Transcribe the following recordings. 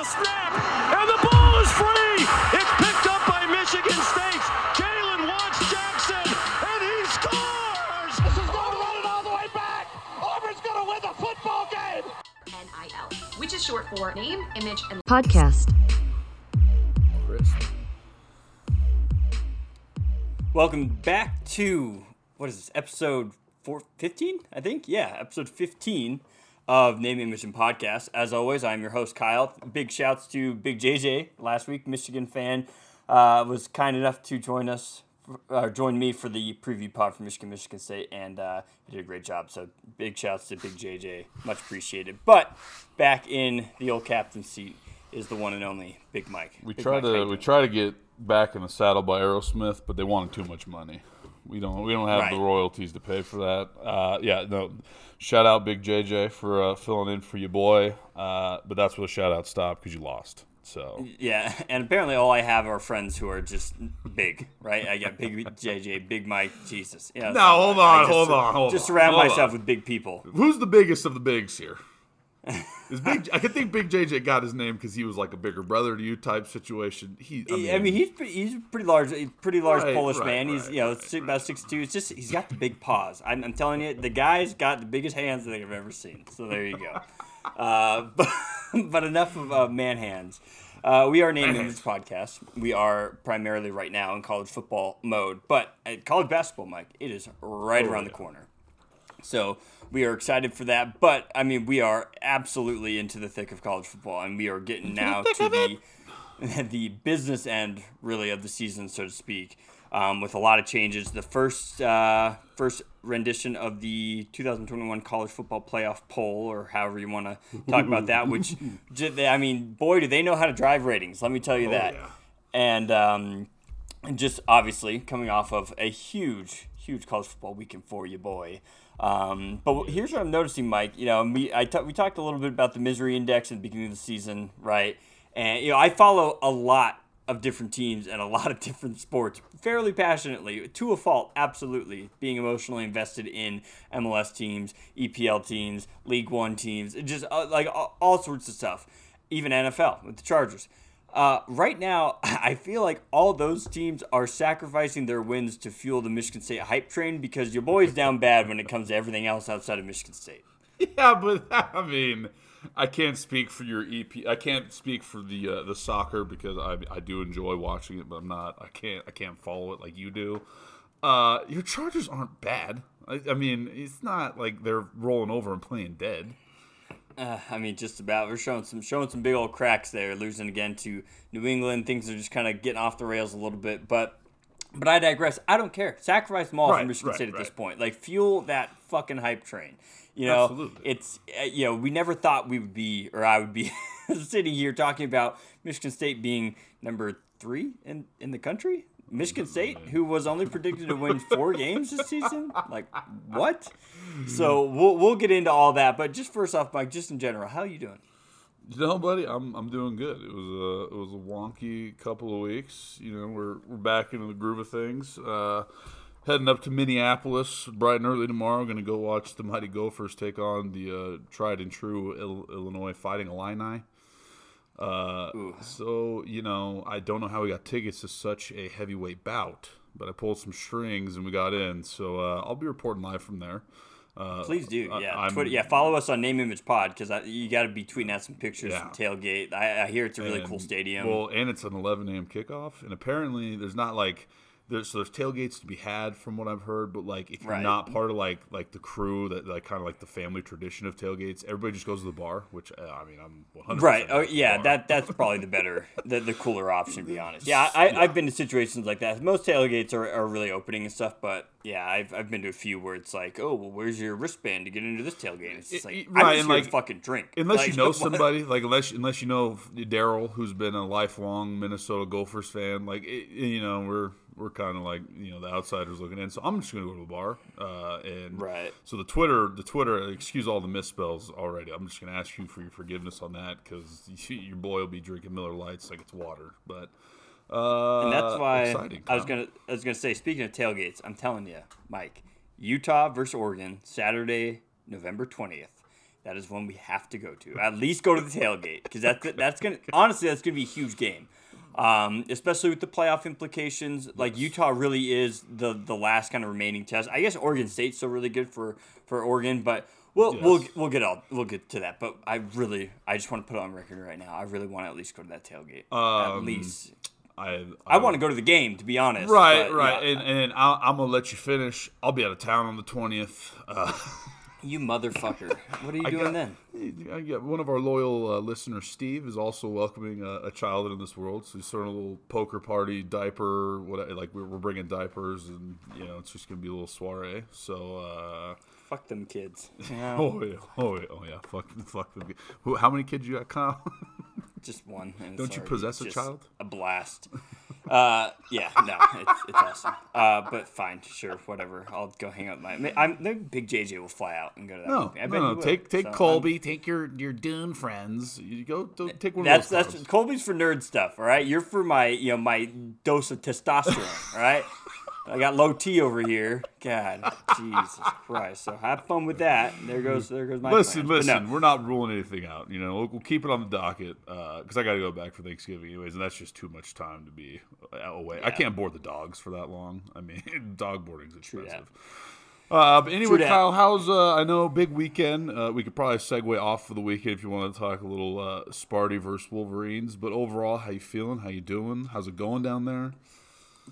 the snap, and the ball is free. It's picked up by Michigan State. Jalen Watts Jackson, and he scores. This is going to run it all the way back. Auburn's going to win the football game. NIL, which is short for name, image, and podcast. Chris. Welcome back to what is this episode four, 15 I think yeah episode 15 of Name and Podcast. As always, I'm your host Kyle. Big shouts to Big JJ last week, Michigan fan, uh, was kind enough to join us uh, join me for the preview pod for Michigan Michigan State, and uh, he did a great job. So big shouts to Big JJ, much appreciated. But back in the old captain seat is the one and only Big Mike. We Big try Mike, to we try to get back in the saddle by Aerosmith, but they wanted too much money. We don't we don't have Right. the royalties to pay for that. Uh, yeah, no. Shout out Big JJ for uh, filling in for your boy, uh, but that's where the shout out stopped because you lost. So Yeah, and apparently all I have are friends who are just big, right? I got big JJ, big Mike, Jesus. Yeah. No, hold on, hold on, hold Just on, surround hold myself on. with big people. who's the biggest of the bigs here? Is Big? I could think Big JJ got his name because he was like a bigger brother to you type situation. He, I mean, I mean, he's pretty, he's pretty large, pretty large Right, Polish right, man. He's you know right, about six two. It's just he's got the big paws. I'm, I'm telling you, the guy's got the biggest hands that I've ever seen. So there you go. Uh, but, but enough of uh, man hands. Uh, we are naming this podcast. We are primarily right now in college football mode, but at college basketball, Mike, it is right around the corner. So we are excited for that. But I mean, we are absolutely into the thick of college football, and we are getting now to the the business end, really, of the season, so to speak, um, with a lot of changes. The first uh, first rendition of the 2021 college football playoff poll, or however you want to talk about that, which I mean, boy, do they know how to drive ratings. Let me tell you that. yeah. And um, and just obviously coming off of a huge, huge college football weekend for you, boy. Um, but here's what I'm noticing, Mike. You know, we I ta- we talked a little bit about the misery index at the beginning of the season, right? And you know, I follow a lot of different teams and a lot of different sports fairly passionately, to a fault, absolutely. Being emotionally invested in MLS teams, EPL teams, League One teams, just uh, like all, all sorts of stuff. Even NFL with the Chargers. Uh, right now, I feel like all those teams are sacrificing their wins to fuel the Michigan State hype train because your boy's down bad when it comes to everything else outside of Michigan State. Yeah, but I mean, I can't speak for your EP. I can't speak for the uh, the soccer because I I do enjoy watching it, but I'm not. I can't I can't follow it like you do. Uh, your Chargers aren't bad. I, I mean, it's not like they're rolling over and playing dead. Uh, I mean, just about. We're showing some showing some big old cracks there. Losing again to New England. Things are just kind of getting off the rails a little bit. But but I digress. I don't care. Sacrifice them all Right, for Michigan right, State at this point. Like fuel that fucking hype train. You know, Absolutely. it's uh, you know we never thought we would be or I would be sitting here talking about Michigan State being number three in in the country. Michigan State, who was only predicted to win four games this season, like what? So we'll we'll get into all that, but just first off, Mike, just in general, how are you doing? You know, buddy, I'm I'm doing good. It was a it was a wonky couple of weeks. You know, we're we're back into the groove of things. Uh, heading up to Minneapolis bright and early tomorrow. Going to go watch the Mighty Gophers take on the uh, tried and true Il- Illinois Fighting Illini. Uh, so you know, I don't know how we got tickets to such a heavyweight bout, but I pulled some strings and we got in. So uh, I'll be reporting live from there. Uh, Please do, I- yeah. I'm- Twitter, yeah, follow us on Name Image Pod because you got to be tweeting out some pictures Yeah. from tailgate. I, I hear it's a really And- cool stadium. Well, and it's an 11 a.m. kickoff, and apparently there's not like there's so there's tailgates to be had from what I've heard, but like if you're Right. not part of like like the crew that like kind of like the family tradition of tailgates, everybody just goes to the bar. Which uh, I mean, I'm 100 Right. Oh, yeah. That that's probably the better, the, the cooler option. To be honest. Yeah, I, I've been to situations like that. Most tailgates are, are really opening and stuff, but yeah, I've, I've been to a few where it's like, oh, well, where's your wristband to get into this tailgate? It's just like, I- right, I'm just and, like, fucking drink. unless Like, you know somebody like unless unless you know Daryl who's been a lifelong Minnesota Gophers fan like it, you know we're we're kind of like you know the outsiders looking in so I'm just gonna go to the bar uh, and Right. so the Twitter the Twitter excuse all the misspells already I'm just gonna ask you for your forgiveness on that because your boy will be drinking Miller Lites like it's water but uh, And that's why exciting, I was gonna I was gonna say. Speaking of tailgates, I'm telling you, Mike, Utah versus Oregon, Saturday, November twentieth. that is one we have to go to. At least go to the tailgate because that's that's gonna honestly that's gonna be a huge game, um, especially with the playoff implications. Like Utah really is the the last kind of remaining test. I guess Oregon State's still really good for for Oregon, but. We'll, we'll we'll get all we'll get to that, but I really I just want to put it on record right now. I really want to at least go to that tailgate. at Um, least I I want to go to the game to be honest. Right, but, right, yeah. and and I, I'm gonna let you finish. I'll be out of town on the twentieth. Uh, you motherfucker, what are you doing got- then? I get one of our loyal uh, listeners, Steve, is also welcoming a, a child into this world. So he's throwing a little poker party, diaper, what like we're, we're bringing diapers, and you know it's just gonna be a little soiree. So. uh Fuck them kids. You know, Oh yeah, oh yeah, oh yeah. Fuck, fuck them. Who, how many kids you got, Kyle? just one. Don't you possess a child? A blast. Uh, yeah, no, it's, it's awesome. Uh, but fine, sure, whatever. I'll go hang out with my. I'm the Big JJ will fly out and go to that. No, movie. I no, bet no. Take take So, Colby, take your your Dune friends. You go, take one That's of those. that's cars. Colby's for nerd stuff, all right. You're for my you know my dose of testosterone, all right. I got low T over here. God, Jesus Christ. So have fun with that. There goes there goes my. Listen, plans. But no. listen. We're not ruling anything out. You know, we'll, we'll keep it on the docket because I got to go back for Thanksgiving anyways, and that's just too much time to be uh, away. I can't board the dogs for that long. I mean, dog boarding's expensive. Uh, but anyway. Kyle, how's uh, I know big weekend. Uh, we could probably segue off for the weekend if you want to talk a little uh, Sparty versus Wolverines. But overall, how you feeling? How you doing? How's it going down there?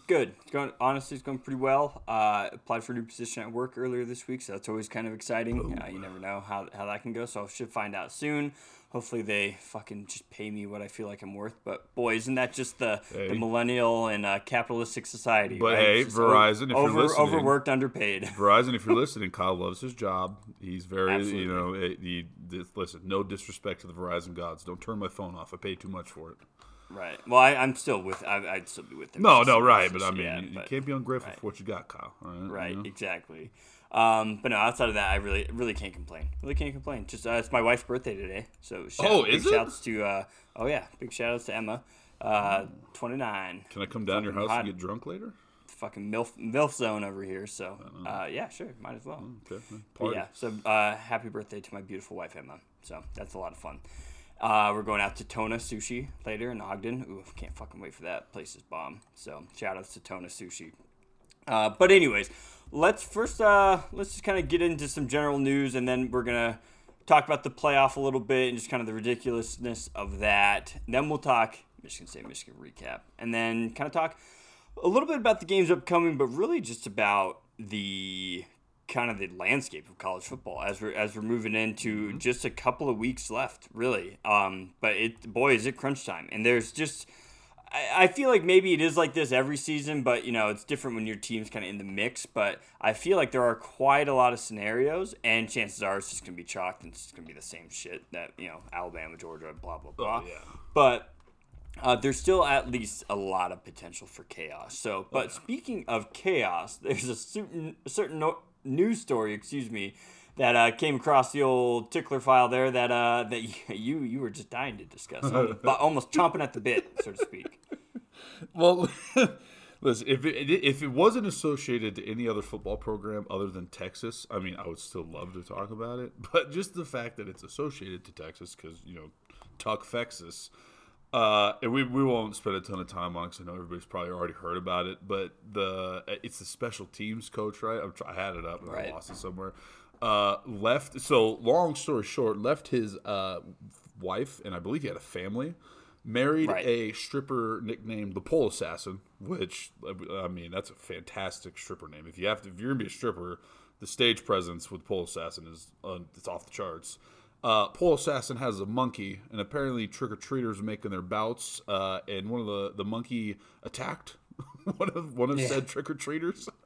Good. It's going honestly, it's going pretty well. Uh, applied for a new position at work earlier this week, so that's always kind of exciting. Uh, you never know how, how that can go, so I should find out soon. Hopefully, they fucking just pay me what I feel like I'm worth. But boy, isn't that just the, Hey. the millennial and uh, capitalistic society? But right? hey, Verizon, if you're listening- overworked, underpaid. Verizon, if you're listening, Kyle loves his job. He's very, Absolutely. you know, eh, he, listen, no disrespect to the Verizon gods. Don't turn my phone off. I pay too much for it. Right. Well, I, I'm still with. I, I'd still be with them. No, no, right. But I mean, yeah, you, but- can't be ungrateful right. for what you got, Kyle. All right. you Right, know? exactly. Um, but no, outside of that, I really, really can't complain. Really can't complain. Just uh, it's my wife's birthday today, so shout, Oh, big is it? shouts to uh, oh yeah, big shout outs to Emma, uh, twenty nine, Can I come down to your house hot. and get drunk later? fucking milf milf zone over here. So uh, yeah, sure, might as well. Okay. Party. yeah, so uh, happy birthday to my beautiful wife Emma. So that's a lot of fun. Uh, we're going out to Tona Sushi later in Ogden. Ooh, can't fucking wait for that. Place is bomb. So shout outs to Tona Sushi. Uh, but anyways, let's first uh, let's just kind of get into some general news, and then we're gonna talk about the playoff a little bit and just kind of the ridiculousness of that. then we'll talk Michigan State Michigan recap, and then kind of talk a little bit about the games upcoming, but really just about the kind of the landscape of college football as we're as we're moving into just a couple of weeks left, really. Um, but it boy is it crunch time, and there's just I, I feel like maybe it is like this every season, but you know it's different when your team's kind of in the mix. But I feel like there are quite a lot of scenarios, and chances are it's just gonna be chalked and it's just gonna be the same shit that you know Alabama, Georgia, blah blah blah. yeah. But uh, there's still at least a lot of potential for chaos. So, but speaking of chaos, there's a certain certain no, news story, excuse me, that uh, came across the old tickler file there that uh, that you you were just dying to discuss, almost, but almost chomping at the bit, so to speak. Well, listen, if it, if it wasn't associated to any other football program other than Texas, I mean, I would still love to talk about it. But just the fact that it's associated to Texas, because you know, Tuck Texas, uh, and we, we won't spend a ton of time on it 'cause I know everybody's probably already heard about it. But the it's the special teams coach, right? I'm, I had it up and Right. I lost it somewhere. Uh, left. So long story short, left his uh, wife, and I believe he had a family married Right. a stripper nicknamed the Pole Assassin, which I mean that's a fantastic stripper name. If you have to, if you're gonna be a stripper, the stage presence with Pole Assassin is uh, it's off the charts. Uh, Pole Assassin has a monkey, and apparently trick or treaters making their bouts, uh, and one of the the monkey attacked one of one of said trick or treaters.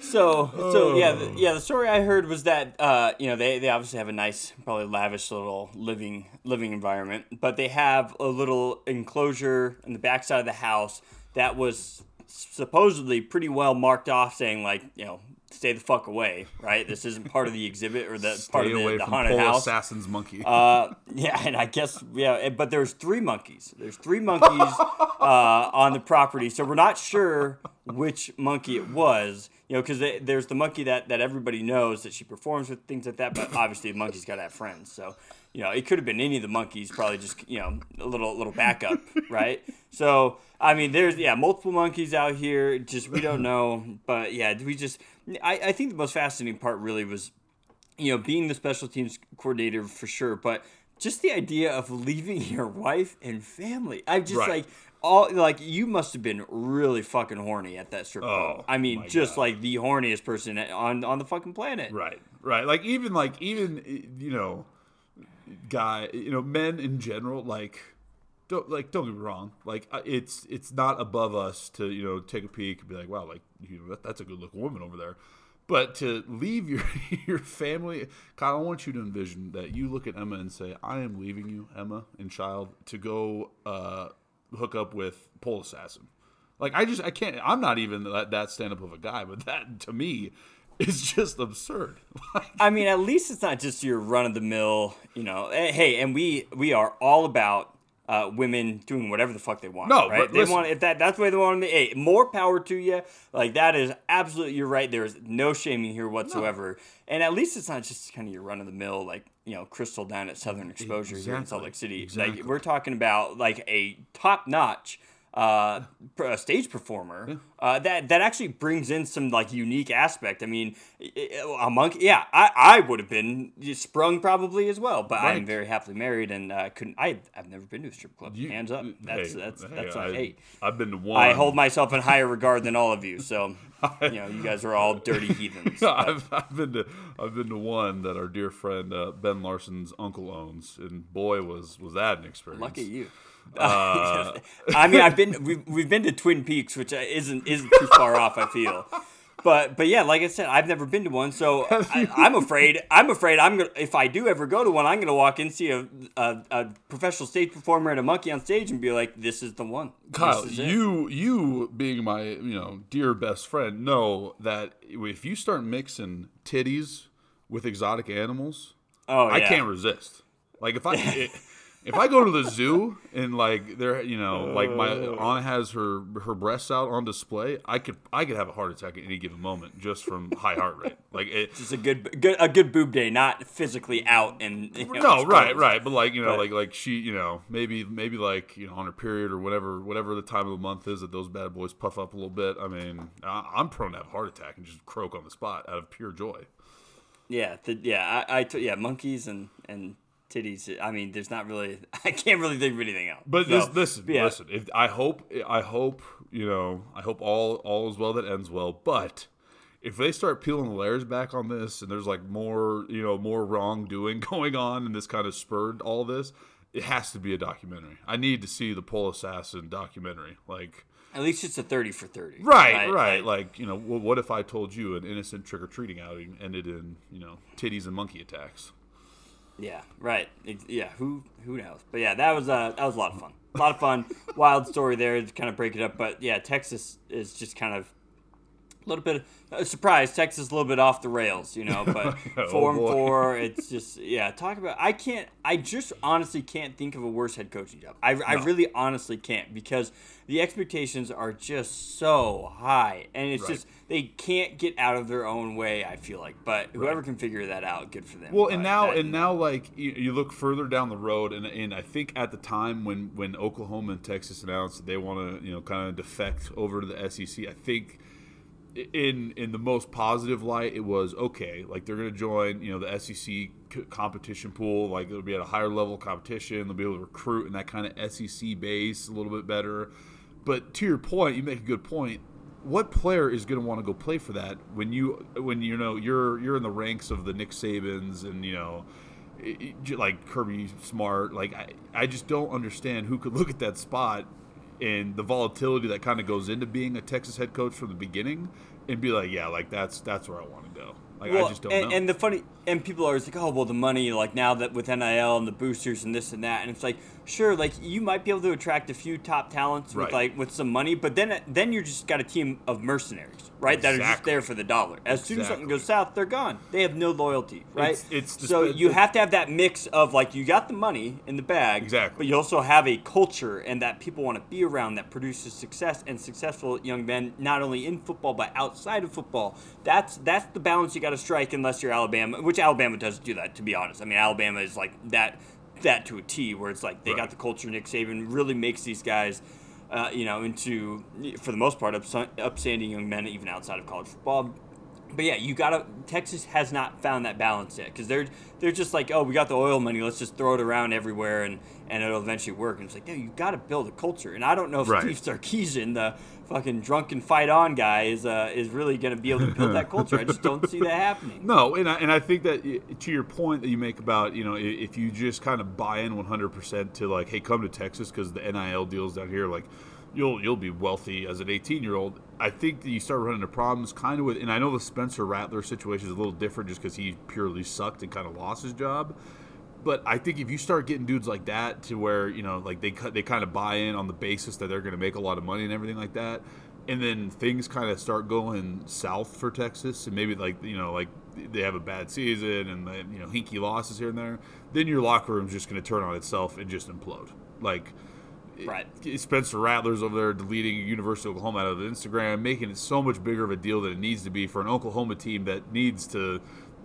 So, so yeah, the, yeah. The story I heard was that uh, you know they, they obviously have a nice, probably lavish little living living environment, but they have a little enclosure in the backside of the house that was supposedly pretty well marked off, saying like you know stay the fuck away, right? This isn't part of the exhibit or the part of the, away the haunted house. Assassin's monkey. Uh, yeah, and I guess yeah, but there's three monkeys. There's three monkeys uh, on the property, so we're not sure which monkey it was. You know, because there's the monkey that that everybody knows that she performs with things like that, but obviously the monkey's got to have friends. So you know, it could have been any of the monkeys. Probably just you know a little little backup, right? So I mean, there's yeah multiple monkeys out here. Just we don't know, but yeah, we just I, I think the most fascinating part really was you know, being the special teams coordinator for sure, but just the idea of leaving your wife and family. I'm just Right. like all like you must have been really fucking horny at that strip club. Oh, I mean, just God. like the horniest person on on the fucking planet. Right, right. Like even like even you know, guy, you know, men in general, like don't like don't get me wrong, like uh, it's it's not above us to you know take a peek and be like, wow, like you know that, that's a good looking woman over there. But to leave your your family, Kyle, I want you to envision that you look at Emma and say, "I am leaving you, Emma and child, to go uh, hook up with Pole Assassin." Like I just I can't. I'm not even that, that stand up of a guy, but that to me is just absurd. I mean, at least it's not just your run of the mill, you know. eh, Hey, and we we are all about uh, women doing whatever the fuck they want. No, right? they listen. want if that that's the way they want to. Hey, more power to you. Like that is absolutely. You're right. There is no shaming here whatsoever. And at least it's not just kind of your run of the mill, like you know, Crystal down at Southern Exposure here in Salt Lake City. Exactly. Like we're talking about like a top notch. Uh, a stage performer uh, that that actually brings in some like unique aspect. I mean, a monk. Yeah, I, I would have been sprung probably as well, but I'm very happily married and uh, couldn't. I I've never been to a strip club. you- Hands up. That's hey, that's hey, that's I, like hey. I've been to one. I hold myself in higher regard than all of you. So you know, you guys are all dirty heathens. I've, I've been to I've been to one that our dear friend uh, Ben Larson's uncle owns, and boy was was that an experience. Lucky you. Uh, I mean, I've been we've, we've been to Twin Peaks, which isn't isn't too far off. I feel, but but yeah, like I said, I've never been to one, so I, I'm afraid I'm afraid I'm gonna if I do ever go to one, I'm gonna walk in see a, a, a professional stage performer and a monkey on stage and be like, this is the one. Kyle, it." you you being my you know dear best friend know that if you start mixing titties with exotic animals, oh I yeah. can't resist. Like if I if I go to the zoo and like there you know like my uh. aunt has her her breasts out on display, I could I could have a heart attack at any given moment just from high heart rate. Like it. It's a good, good a good boob day, not physically out and you know, No, right, right, but like you know, But- like like she, you know, maybe maybe like you know on her period or whatever, whatever the time of the month is that those bad boys puff up a little bit. I mean, I, I'm prone to have a heart attack and just croak on the spot out of pure joy. Yeah, the, yeah, I, I t- yeah, monkeys and and titties. I mean, there's not really. I can't really think of anything else. But So, this, listen, yeah. listen. If, I hope, I hope, you know, I hope all all is well that ends well. But if they start peeling the layers back on this, and there's like more, you know, more wrongdoing going on, and this kind of spurred all this, it has to be a documentary. I need to see the Pole Assassin documentary. Like, At least it's a thirty for thirty. right, right. Like, you know, wh- what if I told you an innocent trick or treating outing ended in, you know, titties and monkey attacks? Yeah, right. Ex- Yeah, who who knows? But yeah, that was uh, that was a lot of fun. A lot of fun. Wild story there to kind of break it up. But yeah, Texas is just kind of a little bit uh, surprise. Texas a little bit off the rails, you know. But Oh, four and boy. four, it's just yeah. Talk about I can't. I just honestly can't think of a worse head coaching job. I, I really honestly can't because the expectations are just so high, and it's Right. just they can't get out of their own way. I feel like, but whoever can figure that out, good for them. Well, and But now that- and now, like you, you look further down the road, and, and I think at the time when when Oklahoma and Texas announced that they want to you know kind of defect over to the SEC, I think in in the most positive light, it was okay. Like they're going to join you know the SEC competition pool. Like it'll be at a higher level competition. They'll be able to recruit in that kind of SEC base a little bit better. But to your point, you make a good point what player is going to want to go play for that when you when you know you're you're in the ranks of the Nick Sabans and you know like Kirby Smart like I, I just don't understand who could look at that spot and the volatility that kind of goes into being a Texas head coach from the beginning and be like yeah like that's that's where I want to go Like Well, I just don't and, know. and the funny, and people are always like, oh, well, the money, like now that with NIL and the boosters and this and that, and it's like, sure, like you might be able to attract a few top talents with Right. like with some money, but then then you're just got a team of mercenaries, right? That are just there for the dollar. As soon as something goes south, they're gone. They have no loyalty, right? It's- it's the so you have to have that mix of like you got the money in the bag, Exactly. but you also have a culture and that people want to be around that produces success and successful young men not only in football but outside of football. That's that's the balance you got to strike unless you're Alabama, which Alabama does do that. To be honest, I mean Alabama is like that that to a T, where it's like they got the culture. Nick Saban really makes these guys. Uh, you know, into for the most part, ups- upstanding young men, even outside of college football. But yeah, you gotta. Texas has not found that balance yet because they're they're just like, oh, we got the oil money, let's just throw it around everywhere and and it'll eventually work. And it's like, no, you got to build a culture. And I don't know if Right. Steve Sarkisian, the fucking drunken fight on guy, is uh, is really gonna be able to build that culture. I just don't see that happening. No, and I, and I think that to your point that you make about you know if you just kind of buy in 100% to like hey come to Texas because the NIL deals down here like you'll you'll be wealthy as an 18 year old. I think that you start running into problems kind of with and I know the Spencer Rattler situation is a little different just because he purely sucked and kind of lost his job. But I think if you start getting dudes like that to where you know like they cut- they kind of buy in on the basis that they're going to make a lot of money and everything like that, and then things kind of start going south for Texas, and maybe like you know like they have a bad season and they, you know hinky losses here and there, then your locker room's just going to turn on itself and just implode. Like Right. Spencer Rattler's over there deleting University of Oklahoma out of the Instagram, making it so much bigger of a deal than it needs to be for an Oklahoma team that needs to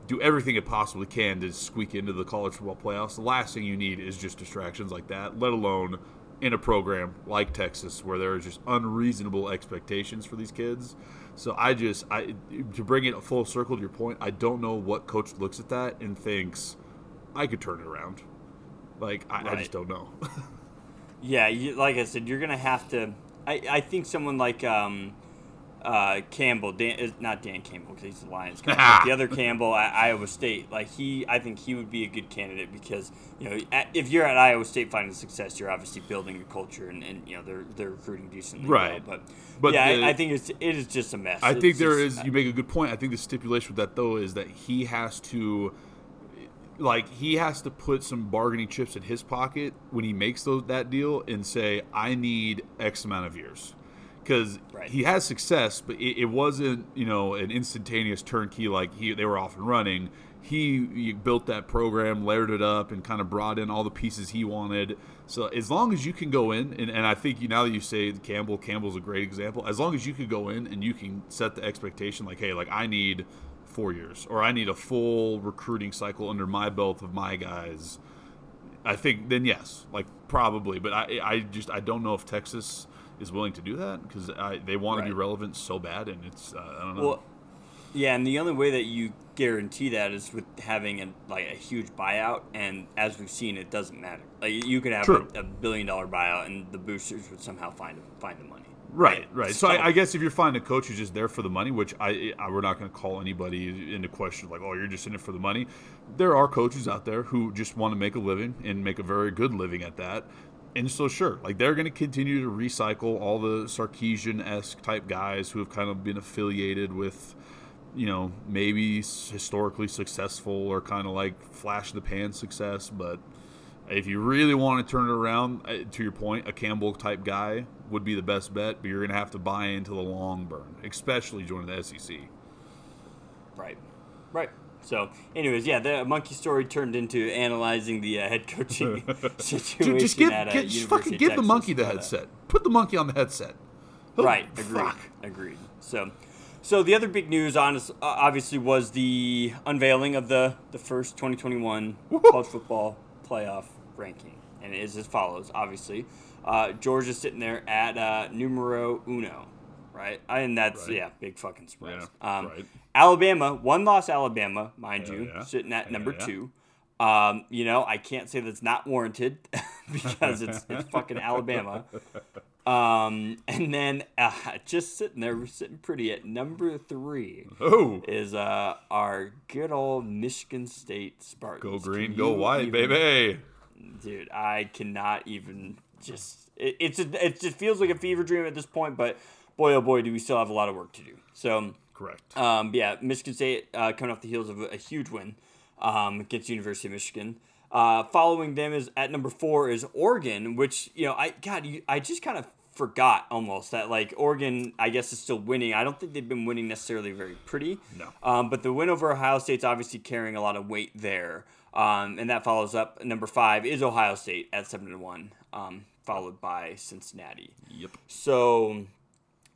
do everything it possibly can to squeak into the college football playoffs. The last thing you need is just distractions like that, let alone in a program like Texas where there are just unreasonable expectations for these kids. So I just I to bring it full circle to your point, I don't know what coach looks at that and thinks I could turn it around. Like I, I just don't know. Yeah, you, like I said, you're gonna have to. I, I think someone like um, uh, Campbell, Dan, not Dan Campbell because he's the Lions coach, the other Campbell at Iowa State, like he, I think he would be a good candidate because you know at, if you're at Iowa State finding success, you're obviously building a culture and, and you know they're they're recruiting decently Right. well. But But yeah, the- I, I think it's it is just a mess. I It's think there just- is. You make a good point. I think the stipulation with that though is that he has to, like, he has to put some bargaining chips in his pocket when he makes those that deal and say, "I need X amount of years," because Right. he has success, but it, it wasn't you know an instantaneous turnkey like he they were off and running. He, he built that program, layered it up, and kind of brought in all the pieces he wanted. So as long as you can go in, and, and I think you now that you say Campbell, Campbell's a great example. As long as you can go in and you can set the expectation, like, hey, like I need four years, or I need a full recruiting cycle under my belt of my guys. I think then yes, like probably, but I I just I don't know if Texas is willing to do that because they want to be relevant so bad, and it's uh, I don't know. Well, yeah, and the only way that you guarantee that is with having a, like a huge buyout, and as we've seen, it doesn't matter. Like you could have True. a, a billion dollar buyout, and the boosters would somehow find find the money. Right, right. So I, I guess if you're finding a coach who's just there for the money, which I, I we're not going to call anybody into question like, oh, you're just in it for the money. There are coaches out there who just want to make a living and make a very good living at that. And so, sure, like they're going to continue to recycle all the Sarkisian esque type guys who have kind of been affiliated with, you know, maybe historically successful or kind of like flash the pan success. But if you really want to turn it around, uh, to your point, a Campbell type guy would be the best bet, but you're going to have to buy into the long burn, especially joining the SEC. Right, right. So, anyways, yeah, the monkey story turned into analyzing the uh, head coaching situation Ju- Just give, at uh, get, just fucking give the monkey the but, uh, headset. Put the monkey on the headset. Right. Agreed. Fuck. Agreed. So, so the other big news, honest, obviously, was the unveiling of the the first 2021 college football playoff ranking, and it is as follows. Obviously, uh, Georgia's sitting there at uh, numero uno, right? And that's Right. yeah, big fucking surprise. Yeah, um, right. Alabama, one loss, Alabama, mind Hell you, yeah. sitting at Hell number yeah. two. Um, you know, I can't say that's not warranted because it's it's fucking Alabama. Um, and then uh, just sitting there, we're sitting pretty at number three Oh, is uh, our good old Michigan State Spartans. go green, go white, even- baby. Dude, I cannot even just. It, it's a, it just feels like a fever dream at this point, but boy oh boy, do we still have a lot of work to do. So Correct. Um, yeah, Michigan State uh, coming off the heels of a, huge win um, against University of Michigan. Uh, following them is at number four is Oregon, which you know I God you, I just kind of forgot almost that like Oregon I guess is still winning. I don't think they've been winning necessarily very pretty. No. Um, but the win over Ohio State's obviously carrying a lot of weight there. Um, and that follows up number five is Ohio State at seven and one, um, followed by Cincinnati. Yep. So,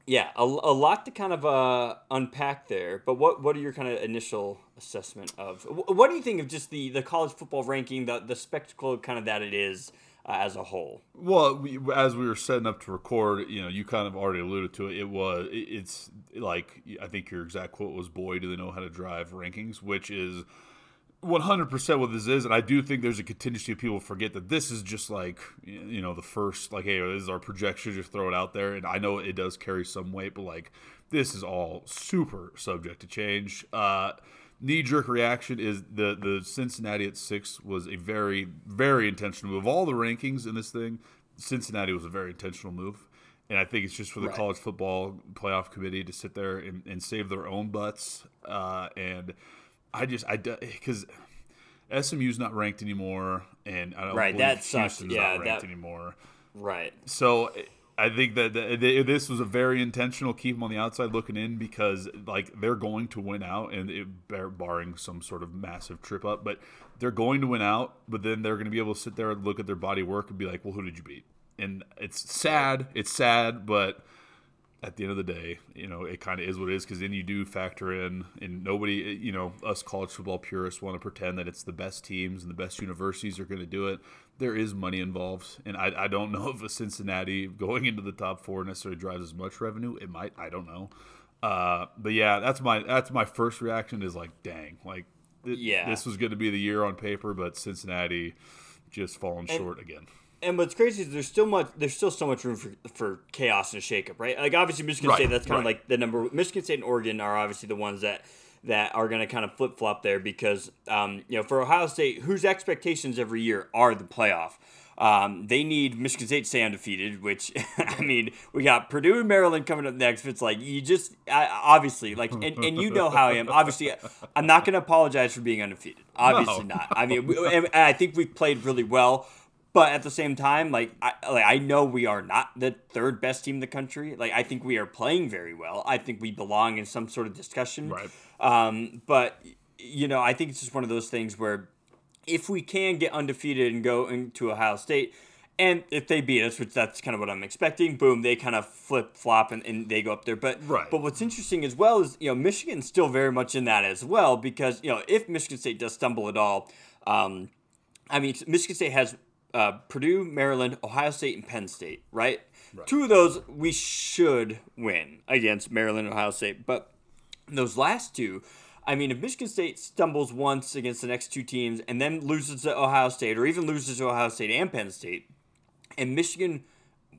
yeah, a, a lot to kind of uh, unpack there. But what what are your kind of initial assessment of what do you think of just the, the college football ranking, the the spectacle kind of that it is uh, as a whole? Well, we, as we were setting up to record, you know, you kind of already alluded to it. It was, it, it's like I think your exact quote was, "Boy, do they know how to drive rankings," which is 100% what this is and i do think there's a contingency of people forget that this is just like you know the first like hey this is our projection just throw it out there and i know it does carry some weight but like this is all super subject to change uh knee-jerk reaction is the the cincinnati at six was a very very intentional move of all the rankings in this thing cincinnati was a very intentional move and I think it's just for the Right. college football playoff committee to sit there and, and save their own butts. Uh, and I just I because SMU's not ranked anymore, and I don't Right, that sucks. Yeah, not ranked that- anymore. Right. So I think that this was a very intentional keep them on the outside looking in because like they're going to win out, and it, barring some sort of massive trip up, but they're going to win out. But then they're going to be able to sit there and look at their body work and be like, well, who did you beat? And it's sad. It's sad, but at the end of the day, you know, it kind of is what it is because then you do factor in, and nobody, you know, us college football purists want to pretend that it's the best teams and the best universities are going to do it. There is money involved, and I, I don't know if a Cincinnati going into the top four necessarily drives as much revenue. It might, I don't know. Uh, but yeah, that's my that's my first reaction is like, dang, like th- Yeah. this was going to be the year on paper, but Cincinnati just falling short again. And what's crazy is there's still much there's still so much room for, for chaos and shakeup, right? Like obviously Michigan Right, State, that's kind of like the number. Michigan State and Oregon are obviously the ones that that are going to kind of flip flop there because um, you know for Ohio State, whose expectations every year are the playoff. Um, they need Michigan State to stay undefeated, which I mean, we got Purdue and Maryland coming up next. It's like you just I, obviously like, and, and you know how I am. Obviously, I'm not going to apologize for being undefeated. Obviously No. not. I mean, we, I think we've played really well. But at the same time, like I, like I know we are not the third best team in the country. Like I think we are playing very well. I think we belong in some sort of discussion. Right. Um, but you know, I think it's just one of those things where if we can get undefeated and go into Ohio State, and if they beat us, which that's kind of what I'm expecting, boom, they kind of flip flop and, and they go up there. But Right. but what's interesting as well is you know Michigan's still very much in that as well because you know if Michigan State does stumble at all, um, I mean Michigan State has uh, Purdue, Maryland, Ohio State, and Penn State, right? Two of those we should win against Maryland and Ohio State, but those last two, I mean, if Michigan State stumbles once against the next two teams and then loses to Ohio State, or even loses to Ohio State and Penn State, and Michigan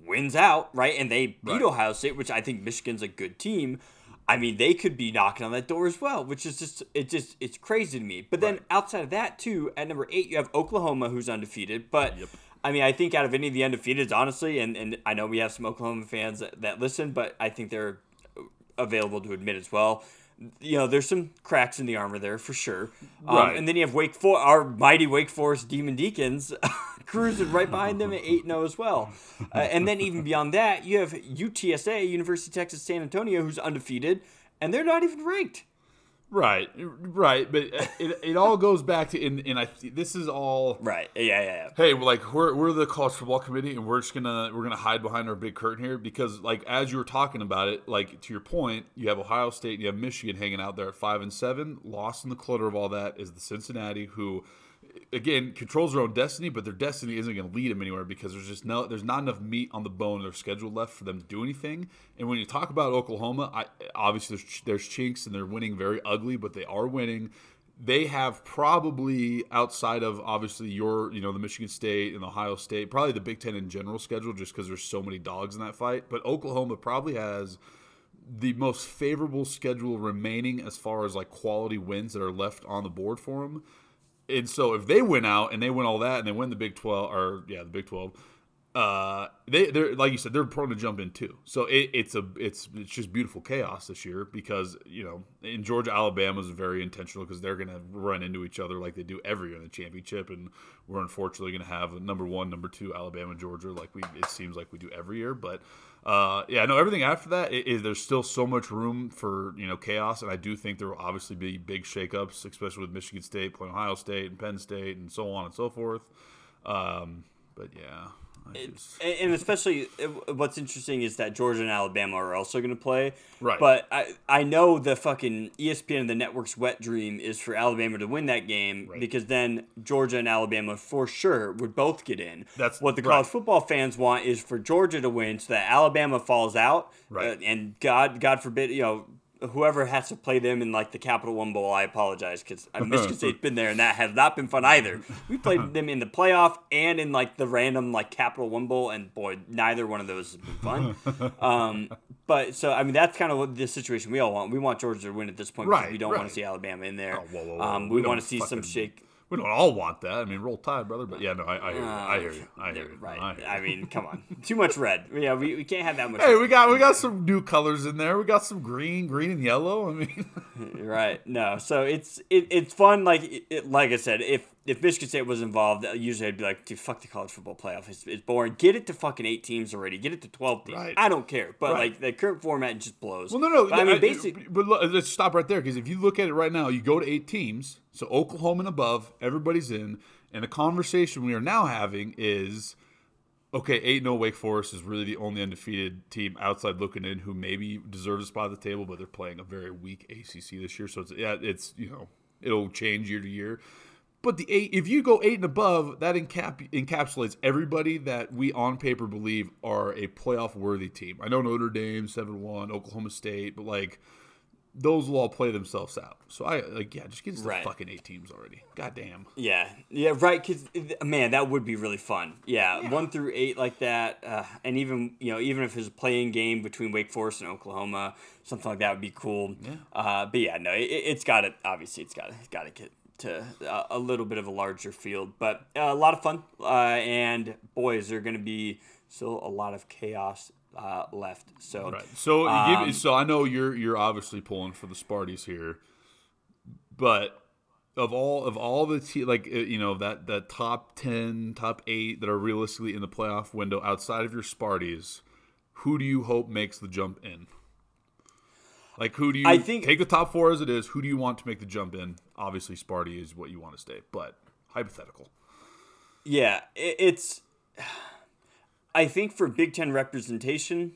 wins out, right, and they beat Right. Ohio State, which I think Michigan's a good team. I mean, they could be knocking on that door as well, which is just it just it's crazy to me. But then Right. outside of that too, at number eight you have Oklahoma, who's undefeated. But Yep. I mean, I think out of any of the undefeateds, honestly, and, and I know we have some Oklahoma fans that, that listen, but I think they're available to admit as well. You know, there's some cracks in the armor there for sure. Um, Right. And then you have Wake For our mighty Wake Forest Demon Deacons cruising right behind them at 8 0 as well. Uh, and then even beyond that, you have UTSA, University of Texas San Antonio, who's undefeated, and they're not even ranked. Right, right, but uh, it, it all goes back to and, and I this is all Right. Yeah, yeah, yeah. hey, we're like we're, we're the college football committee, and we're just gonna we're gonna hide behind our big curtain here because like as you were talking about it, like to your point, you have Ohio State and you have Michigan hanging out there at five and seven. Lost in the clutter of all that is the Cincinnati, who again controls their own destiny, but their destiny isn't going to lead them anywhere because there's just no there's not enough meat on the bone in their schedule left for them to do anything. And when you talk about Oklahoma, I obviously there's, there's chinks and they're winning very ugly, but they are winning. They have probably outside of obviously your you know the Michigan State and Ohio State probably the Big Ten in general schedule just because there's so many dogs in that fight. But Oklahoma probably has the most favorable schedule remaining as far as like quality wins that are left on the board for them and so if they win out and they win all that and they win the Big 12 or yeah the Big 12 uh, they they're like you said they're prone to jump in too. So it, it's a it's it's just beautiful chaos this year because you know in Georgia Alabama is very intentional because they're to run into each other like they do every year in the championship, and we're unfortunately to have number one, number two Alabama Georgia like we it seems like we do every year, but. Uh, yeah, no. Everything after that is there's still so much room for you know chaos, and I do think there will obviously be big shakeups, especially with Michigan State playing Ohio State and Penn State and so on and so forth. Um, but yeah, I just- And especially, what's interesting is that Georgia and Alabama are also going to play. Right. But I, I know the fucking ESPN and the network's wet dream is for Alabama to win that game Right. because then Georgia and Alabama for sure would both get in. That's- what the right. college football fans want is for Georgia to win so that Alabama falls out. Right. Uh, and God, God forbid, you know. Whoever has to play them in like the Capital One Bowl, I apologize because Michigan State's been there and that has not been fun either. We played them in the playoff and in like the random like Capital One Bowl, and boy, neither one of those has been fun. um, but so I mean, that's kind of what the situation we all want. We want Georgia to win at this point Right, we don't want to see Alabama in there. Oh, whoa, whoa, whoa. Um, We we, want to see some shake. We don't all want that. I mean, roll tide, brother. But yeah, no, I, I hear you. Uh, I hear you. I hear you. Right. I, hear you. I mean, come on, too much red. Yeah, we, we can't have that much. Hey, red. we got we got some new colors in there. We got some green, green and yellow. I mean, Right. No. So it's it, it's fun. Like it, it- like I said, if if Michigan State was involved, uh, usually I'd be like, dude, fuck the college football playoff. It's, it's boring. Get it to fucking eight teams already. Get it to twelve teams. Right. I don't care. But Right. like the current format just blows. well, no, no. But, I mean, uh, basically, but look, let's stop right there because if you look at it right now, you go to eight teams. So Oklahoma and above, everybody's in. And the conversation we are now having is, okay, eight no Wake Forest is really the only undefeated team outside looking in who maybe deserves a spot at the table, but they're playing a very weak ACC this year. So it's yeah, it's you know it'll change year to year. But the eight, if you go eight and above, that encap, encapsulates everybody that we on paper believe are a playoff worthy team. I know Notre Dame seven one, Oklahoma State, but like those will all play themselves out. So I like yeah, just get us the fucking eight teams already. God damn. yeah, yeah, right. Because man, that would be really fun. Yeah, one through eight like that, uh, and even you know, even if it's a playing game between Wake Forest and Oklahoma, something like that would be cool. Yeah. Uh, but yeah, no, it, it's got to obviously it's got to it's got to get to a, a little bit of a larger field, but uh, a lot of fun. Uh, and boy, is there going to be still a lot of chaos uh, left. So Right. So give Um, me, so I know you're you're obviously pulling for the Sparties here, but of all of all the te- like uh, you know that that top ten, top eight that are realistically in the playoff window outside of your Sparties, who do you hope makes the jump in? Like who do you I think- take the top four as it is? Who do you want to make the jump in? Obviously, Sparty is what you want to stay, but hypothetical. Yeah, it's. I think for Big Ten representation,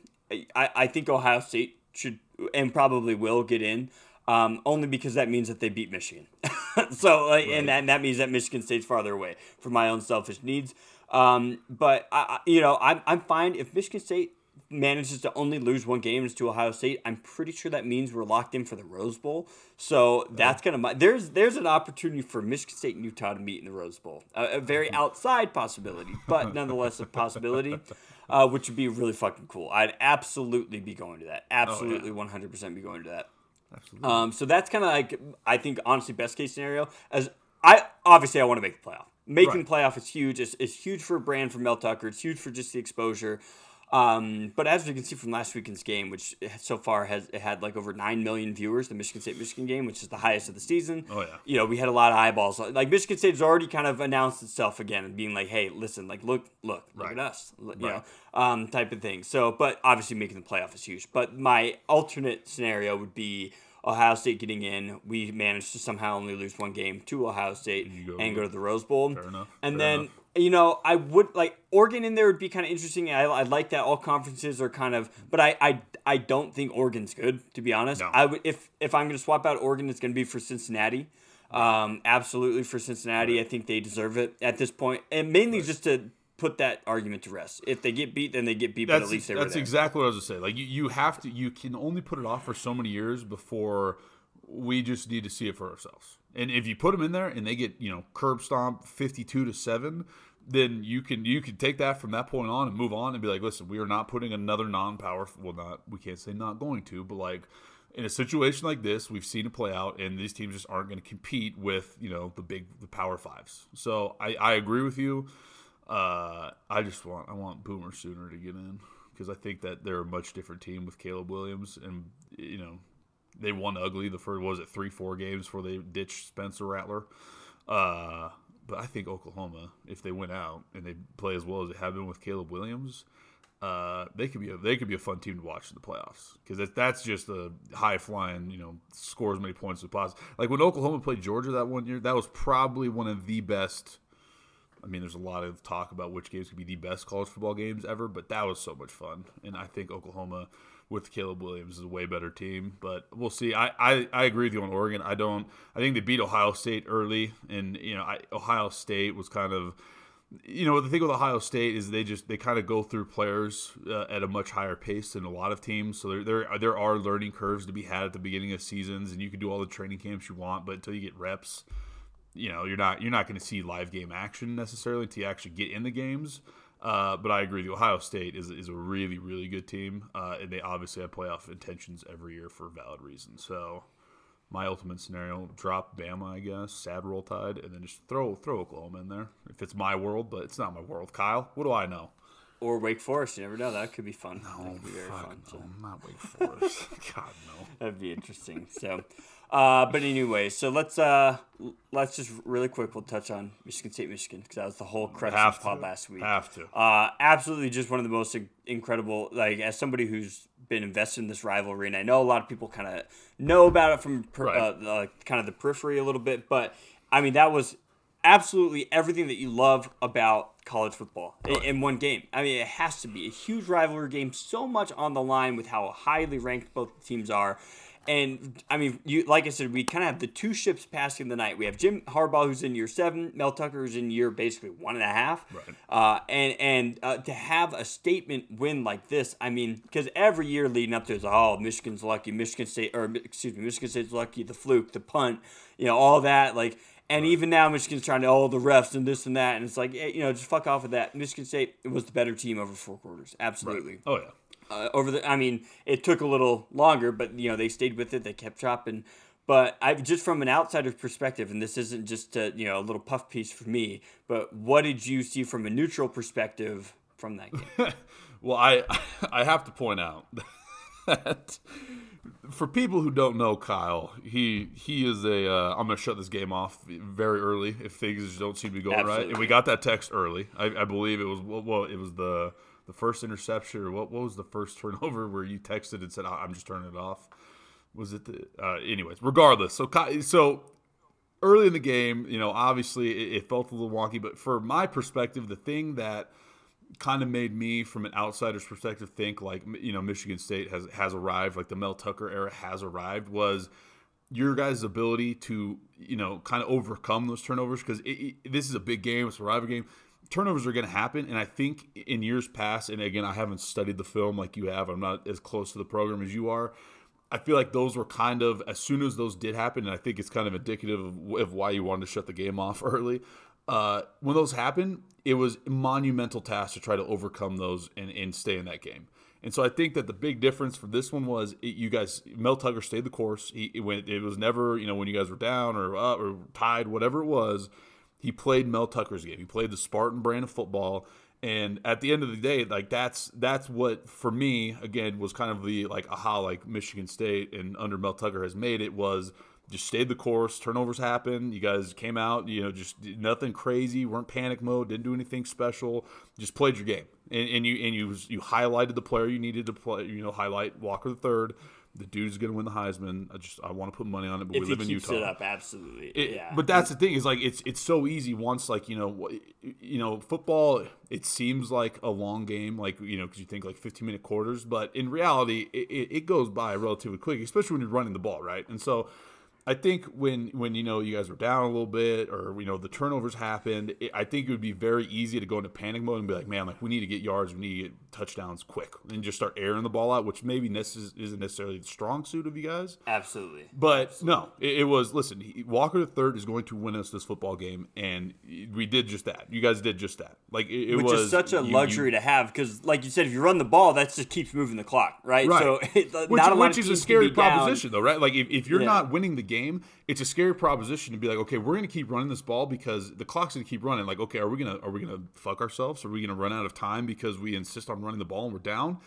I, I think Ohio State should and probably will get in, um, only because that means that they beat Michigan. so, like, and, that, and that means that Michigan State's farther away for my own selfish needs. Um, but I, I- you know, I'm I'm fine if Michigan State manages to only lose one game is to Ohio State. I'm pretty sure that means we're locked in for the Rose Bowl. So that's gonna there's there's an opportunity for Michigan State and Utah to meet in the Rose Bowl. A, a very outside possibility, but nonetheless a possibility, uh, which would be really fucking cool. I'd absolutely be going to that. Absolutely, 100% be going to that. Absolutely. Um, so that's kind of like I think honestly best case scenario. As I obviously I want to make the playoff. Making Right. playoff is huge. It's, it's huge for a brand for Mel Tucker. It's huge for just the exposure. Um, but as we can see from last weekend's game, which so far has had like over nine million viewers, the Michigan State Michigan game, which is the highest of the season. Oh, yeah. You know, we had a lot of eyeballs. Like Michigan State has already kind of announced itself again and being like, "Hey, listen, like look, look, look Right. at us," you Right. know, um, type of thing. So, but obviously making the playoff is huge. But my alternate scenario would be Ohio State getting in. We managed to somehow only lose one game to Ohio State and go to the Rose Bowl. Fair enough, And fair then enough. You know, I would like Oregon in there would be kind of interesting. I, I like that all conferences are kind of, but I, I I don't think Oregon's good to be honest. No. I would if if I'm gonna swap out Oregon, it's gonna be for Cincinnati. Um, absolutely for Cincinnati. I think they deserve it at this point, and mainly just to put that argument to rest. If they get beat, then they get beat, but That's, at least they that's exactly what I was gonna say. Like you, you have to, you can only put it off for so many years before we just need to see it for ourselves. And if you put them in there and they get you know curb stomp fifty two to seven, then you can you can take that from that point on and move on and be like, listen, we are not putting another non power. Well, not we can't say not going to, but like. In a situation like this, we've seen it play out, and these teams just aren't going to compete with you know the big the power fives. So I, I agree with you. Uh, I just want I want Boomer Sooner to get in because I think that they're a much different team with Caleb Williams, and you know they won ugly the first was it three four games before they ditched Spencer Rattler. Uh, but I think Oklahoma, if they went out and they play as well as they have been with Caleb Williams, uh, they could be a, they could be a fun team to watch in the playoffs because that's just a high flying you know score as many points as possible. Like when Oklahoma played Georgia that one year, that was probably one of the best. I mean, there's a lot of talk about which games could be the best college football games ever, but that was so much fun, and I think Oklahoma with Caleb Williams is a way better team. But we'll see. I, I, I agree with you on Oregon. I don't. I think they beat Ohio State early, and you know, I, Ohio State was kind of you know the thing with Ohio State is they just they kind of go through players uh, at a much higher pace than a lot of teams. So there, there there are learning curves to be had at the beginning of seasons, and you can do all the training camps you want, but until you get reps, you know you're not you're not going to see live game action necessarily you actually get in the games. Uh, but I agree, the Ohio State is is a really really good team, uh, and they obviously have playoff intentions every year for valid reasons. So my ultimate scenario: drop Bama, I guess, sad roll tide, and then just throw throw Oklahoma in there if it's my world. But it's not my world, Kyle. What do I know? Or Wake Forest, you never know. That could be fun. No, be very fun. no, So. not Wake Forest. God no. That'd be interesting. So, uh, but anyway, so let's uh, let's just really quick. We'll touch on Michigan State, Michigan, because that was the whole crux of the pod last week. Have to. Uh, absolutely, just one of the most incredible. Like as somebody who's been invested in this rivalry, and I know a lot of people kind of know about it from per, Right. uh, uh, kind of the periphery a little bit, but I mean that was absolutely everything that you love about college football in, in one game. I mean, it has to be a huge rivalry game, so much on the line with how highly ranked both teams are. And I mean, you like I said, we kind of have the two ships passing the night. We have Jim Harbaugh, who's in year seven, Mel Tucker, who's in year basically one and a half. Right. Uh, and and uh, to have a statement win like this, I mean, because every year leading up to it oh Michigan's lucky, Michigan State or excuse me, Michigan State's lucky, the fluke, the punt, you know, all that like. And even now, Michigan's trying to oh the refs and this and that, and it's like eh, you know just fuck off with that. Michigan State was the better team over four quarters, absolutely Oh yeah. Uh, over the. I mean, it took a little longer, but you know they stayed with it. They kept chopping. But I just from an outsider's perspective, and this isn't just a, you know a little puff piece for me. But what did you see from a neutral perspective from that game? Well, I I have to point out that for people who don't know Kyle, he he is a. Uh, I'm gonna shut this game off very early if things don't seem to be going right. Absolutely. And we got that text early. I, I believe it was well, it was the the first interception or what what was the first turnover where you texted and said "I- I'm just turning it off. Was it the? Uh, anyways, regardless. So so early in the game, you know, obviously it, it felt a little wonky, but for my perspective, the thing that kind of made me, from an outsider's perspective, think like you know Michigan State has has arrived, like the Mel Tucker era has arrived, was your guys' ability to you know kind of overcome those turnovers because this is a big game, it's a rival game. Turnovers are going to happen, and I think in years past, and again, I haven't studied the film like you have. I'm not as close to the program as you are. I feel like those were kind of as soon as those did happen, and I think it's kind of indicative of, of why you wanted to shut the game off early. Uh, when those happened, it was monumental task to try to overcome those and, and stay in that game. And so I think that the big difference for this one was it, you guys. Mel Tucker stayed the course. He it went. It was never you know when you guys were down or up or tied, whatever it was. He played Mel Tucker's game. He played the Spartan brand of football. And at the end of the day, like that's that's what for me again was kind of the like aha like Michigan State and under Mel Tucker has made it was just stayed the course. Turnovers happened. You guys came out, you know, just nothing crazy. weren't panic mode. Didn't do anything special. Just played your game, and, and you and you you highlighted the player you needed to play. You know, highlight Walker the third. The dude's gonna win the Heisman. I just I want to put money on it, but if we live in Utah. it up, absolutely. It- yeah. But that's the thing is like it's it's so easy once like you know you know football it seems like a long game like you know because you think like 15 minute quarters but in reality it, it, it goes by relatively quick especially when you're running the ball right and so I think when when you know you guys were down a little bit or you know the turnovers happened it, I think it would be very easy to go into panic mode and be like man like we need to get yards we need to get touchdowns quick and just start airing the ball out which maybe necess- isn't necessarily the strong suit of you guys absolutely. but no, it, it was. Listen, he, Walker the third is going to win us this football game, and we did just that. You guys did just that. Like it, it Which was is such a you- you- luxury to have because, like you said, if you run the ball, that just keeps moving the clock, right? Right. So, which, not a lot which is a scary be down. proposition, though, right? Like if, if you're Yeah. not winning the game, it's a scary proposition to be like, okay, we're going to keep running this ball because the clock's going to keep running. Like, okay, are we gonna are we gonna fuck ourselves? Are we going to run out of time because we insist on running the ball and we're down?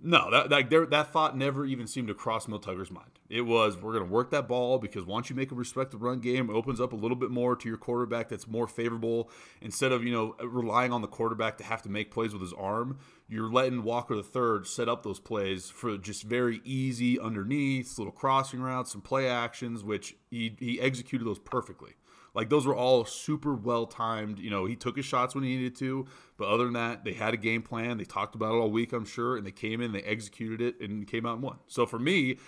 No, that that, there, that thought never even seemed to cross Mel Tucker's mind. It was we're going to work that ball because once you make a respect the run game, it opens up a little bit more to your quarterback that's more favorable. Instead of you know relying on the quarterback to have to make plays with his arm, you're letting Walker the third set up those plays for just very easy underneath, little crossing routes, some play actions, which he he executed those perfectly. Like those were all super well timed. You know, he took his shots when he needed to, but other than that, they had a game plan. They talked about it all week, I'm sure, and they came in, they executed it, and came out and won. So for me,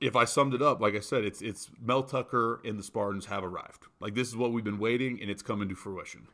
if I summed it up, like I said, it's it's Mel Tucker and the Spartans have arrived. Like this is what we've been waiting, and it's coming to fruition.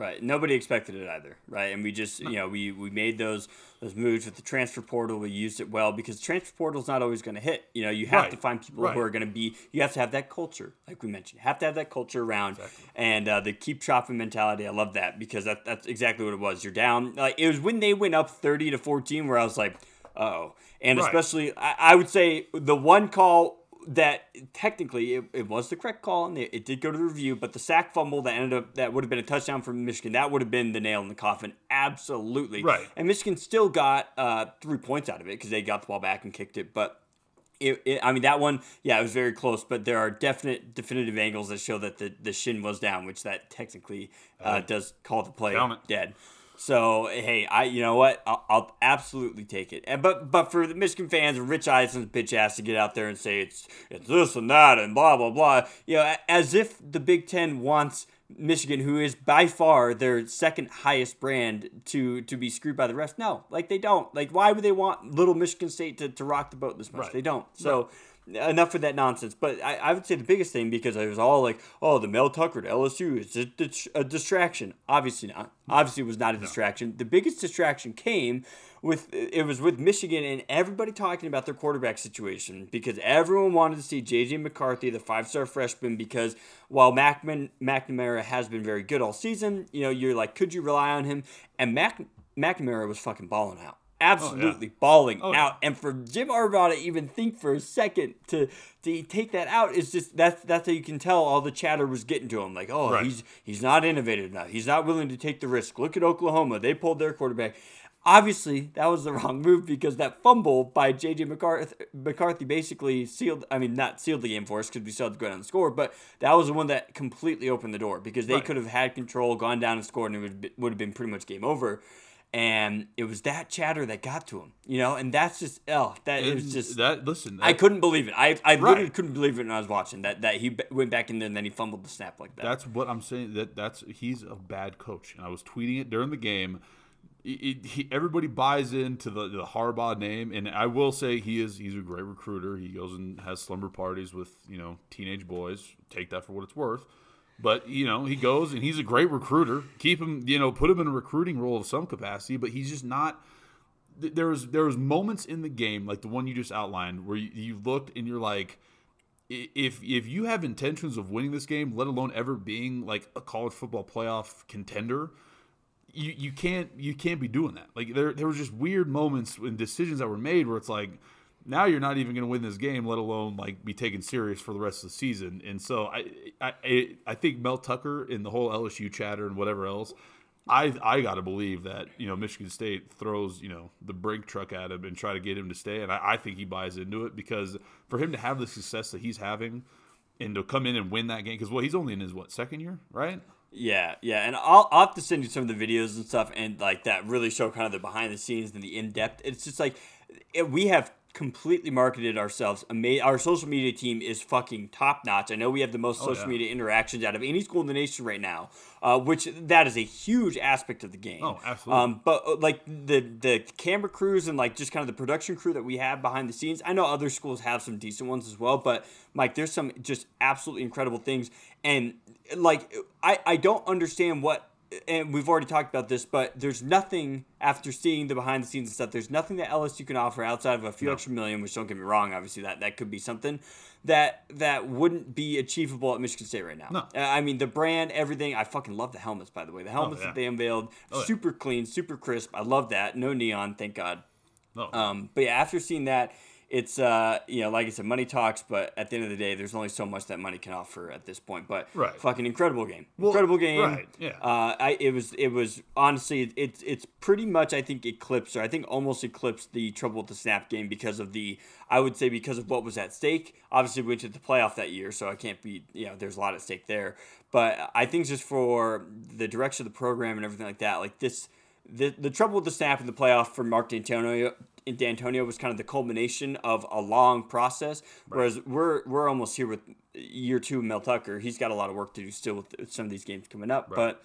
Right. Nobody expected it either, right? And we just, you know, we, we made those those moves with the transfer portal. We used it well because transfer portal is not always going to hit. You know, you have Right. to find people Right. who are going to be. You have to have that culture, like we mentioned. You have to have that culture around, and uh, the keep chopping mentality. I love that because that, that's exactly what it was. You're down. Like it was when they went up thirty to fourteen, where I was like, oh, and Right. especially I, I would say the one call that technically it, it was the correct call and it, it did go to the review, but the sack fumble that ended up that would have been a touchdown for Michigan, that would have been the nail in the coffin. Absolutely. Right. And Michigan still got uh, three points out of it because they got the ball back and kicked it. But it, it, I mean, that one, yeah, it was very close, but there are definite, definitive angles that show that the, the shin was down, which that technically uh, does call the play dead. So hey, I you know what? I'll, I'll absolutely take it. And but but for the Michigan fans, Rich Eisen's bitch ass to get out there and say it's it's this and that and blah blah blah. You know, as if the Big Ten wants Michigan, who is by far their second highest brand, to to be screwed by the refs. No, like they don't. Like why would they want little Michigan State to, to rock the boat this much? Right. They don't. So. Enough with that nonsense. But I, I would say the biggest thing because it was all like, oh, the Mel Tucker to LSU is a, a distraction. Obviously not. Obviously, it was not a distraction. The biggest distraction came with it was with Michigan and everybody talking about their quarterback situation because everyone wanted to see JJ McCarthy, the five star freshman, because while Macman, McNamara has been very good all season, you know, you're like, could you rely on him? And Mac, McNamara was fucking balling out. Absolutely oh, balling Oh, yeah. out. And for Jim to even think for a second to to take that out is just that's that's how you can tell all the chatter was getting to him. Like, oh, Right. he's he's not innovative enough. He's not willing to take the risk. Look at Oklahoma. They pulled their quarterback. Obviously, that was the wrong move because that fumble by JJ McCarthy, McCarthy basically sealed. I mean, not sealed the game for us because we still had to go down and score, but that was the one that completely opened the door because they Right. could have had control, gone down and scored, and it would would have been pretty much game over. And it was that chatter that got to him, you know, and that's just oh, that it was just that. Listen, I couldn't believe it. I, I literally couldn't believe it when I was watching that that he b- went back in there and then he fumbled the snap like that. That's what I'm saying. That that's he's a bad coach, and I was tweeting it during the game. It- he, everybody buys into the, the Harbaugh name, and I will say he is he's a great recruiter. He goes and has slumber parties with you know teenage boys. Take that for what it's worth. But you know he goes and he's a great recruiter. Keep him, you know, put him in a recruiting role of some capacity. But he's just not. th- There was there was moments in the game like the one you just outlined where you, you looked and you're like, if if you have intentions of winning this game, let alone ever being like a college football playoff contender, you, you can't you can't be doing that. Like there there was just weird moments and decisions that were made where it's like now you're not even going to win this game, let alone like be taken serious for the rest of the season. And so I I I- think Mel Tucker and the whole LSU chatter and whatever else. I, I got to believe that you know Michigan State throws you know the brake truck at him and try to get him to stay, and I, I think he buys into it because for him to have the success that he's having, and to come in and win that game because well he's only in his what second year right Yeah, yeah, and I'll, I'll have to send you some of the videos and stuff, and like that really show kind of the behind the scenes and the in depth. It's just like it, we have completely marketed ourselves. Ama- our social media team is fucking top notch. I know we have the most social yeah. media interactions out of any school in the nation right now, uh, which that is a huge aspect of the game. Oh, absolutely. Um, but uh, like the the camera crews and like just kind of the production crew that we have behind the scenes. I know other schools have some decent ones as well, but Mike, there's some just absolutely incredible things. And like I I don't understand what. And we've already talked about this, but there's nothing after seeing the behind the scenes and stuff. There's nothing that LSU can offer outside of a few extra million, which don't get me wrong, obviously that that could be something that that wouldn't be achievable at Michigan State right now. No. Uh, I mean the brand, everything. I fucking love the helmets, by the way. The helmets yeah. that they unveiled, Oh, yeah. super clean, super crisp. I love that. No neon, thank God. no Um, but yeah, after seeing that, it's uh you know like I said, money talks, but at the end of the day, there's only so much that money can offer at this point. But Right. fucking incredible game, Well, incredible game. right, yeah. Uh, I it was it was honestly it's it's pretty much I think eclipsed or I think almost eclipsed the trouble with the snap game because of the I would say because of what was at stake. Obviously, we went to the playoff that year, so I can't be you know there's a lot at stake there. But I think just for the direction of the program and everything like that, like this the the trouble with the snap in the playoff for Mark D'Antonio D'Antonio was kind of the culmination of a long process. Whereas we're we're almost here with year two of Mel Tucker. He's got a lot of work to do still with some of these games coming up. But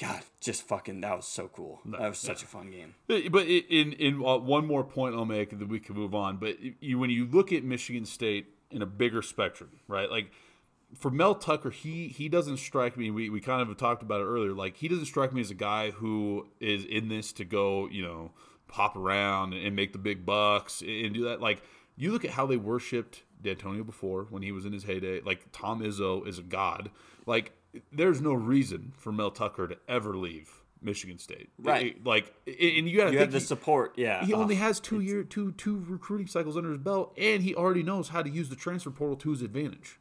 God, just fucking that was so cool. that was such a fun game. But, in in uh, one more point I'll make, and then we can move on. But you, when you look at Michigan State in a bigger spectrum, right? Like for Mel Tucker, he he doesn't strike me. We we kind of talked about it earlier. Like he doesn't strike me as a guy who is in this to go, you know, hop around and make the big bucks and do that. Like you look at how they worshipped D'Antonio before when he was in his heyday. Like Tom Izzo is a god. Like there's no reason for Mel Tucker to ever leave Michigan State. Right. It- like, and you got to have the he- support, yeah. he Oh, only has two year two two recruiting cycles under his belt, and he already knows how to use the transfer portal to his advantage.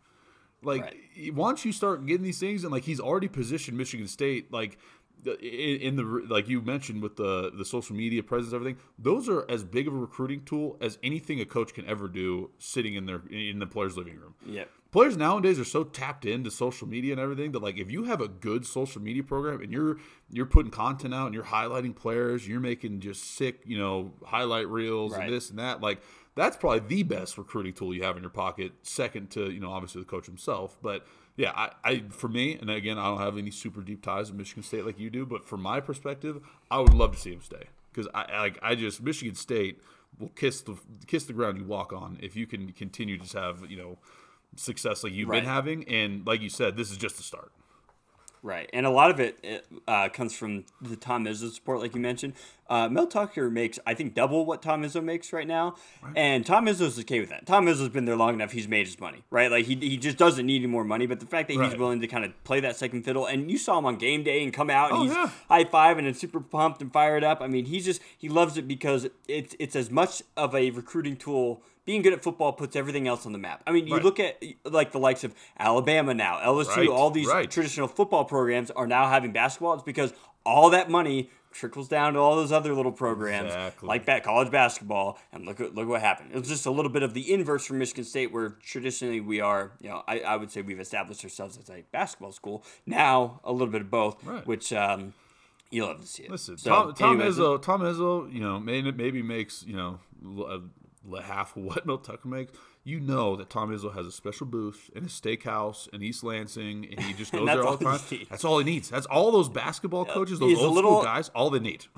Like once you start getting these things, and like he's already positioned Michigan State, like in, the like you mentioned with the the social media presence, everything. Those are as big of a recruiting tool as anything a coach can ever do, sitting in their in the player's living room. yeah Players nowadays are so tapped into social media and everything that like if you have a good social media program and you're you're putting content out and you're highlighting players, you're making just sick, you know, highlight reels Right. and this and that, like that's probably the best recruiting tool you have in your pocket, second to, you know, obviously the coach himself. But yeah, I, I for me, and again, I don't have any super deep ties with Michigan State like you do, but from my perspective, I would love to see him stay. Because I like I just Michigan State will kiss the kiss the ground you walk on if you can continue to just have, you know, success like you've Right. been having. And like you said, this is just the start. Right, and a lot of it, it uh, comes from the Tom Izzo support, like you mentioned. Uh, Mel Tucker makes, I think, double what Tom Izzo makes right now, and Tom Izzo's okay with that. Tom Izzo's been there long enough; he's made his money, right? Like he, he just doesn't need any more money. But the fact that he's willing to kind of play that second fiddle, and you saw him on game day and come out and Oh, he's yeah. high five and super pumped and fired up. I mean, he's just he loves it because it's it's as much of a recruiting tool. Being good at football puts everything else on the map. I mean, you Right. look at like the likes of Alabama now, LSU, Right, all these right. traditional football programs are now having basketball. It's because all that money trickles down to all those other little programs Exactly. like ba- college basketball. And look at look what happened. It was just a little bit of the inverse from Michigan State, where traditionally we are, you know, I, I would say we've established ourselves as a basketball school. Now a little bit of both, Right. which um, you love to see it. Listen, So, Tom, Tom anyways, Izzo, Tom Izzo, you know, maybe, maybe makes you know uh, half of what Mel Tucker makes. You know that Tom Izzo has a special booth in a steakhouse in East Lansing, and he just goes there all the time. That's all he needs. That's all those basketball coaches, those he's old little- school guys, all they need.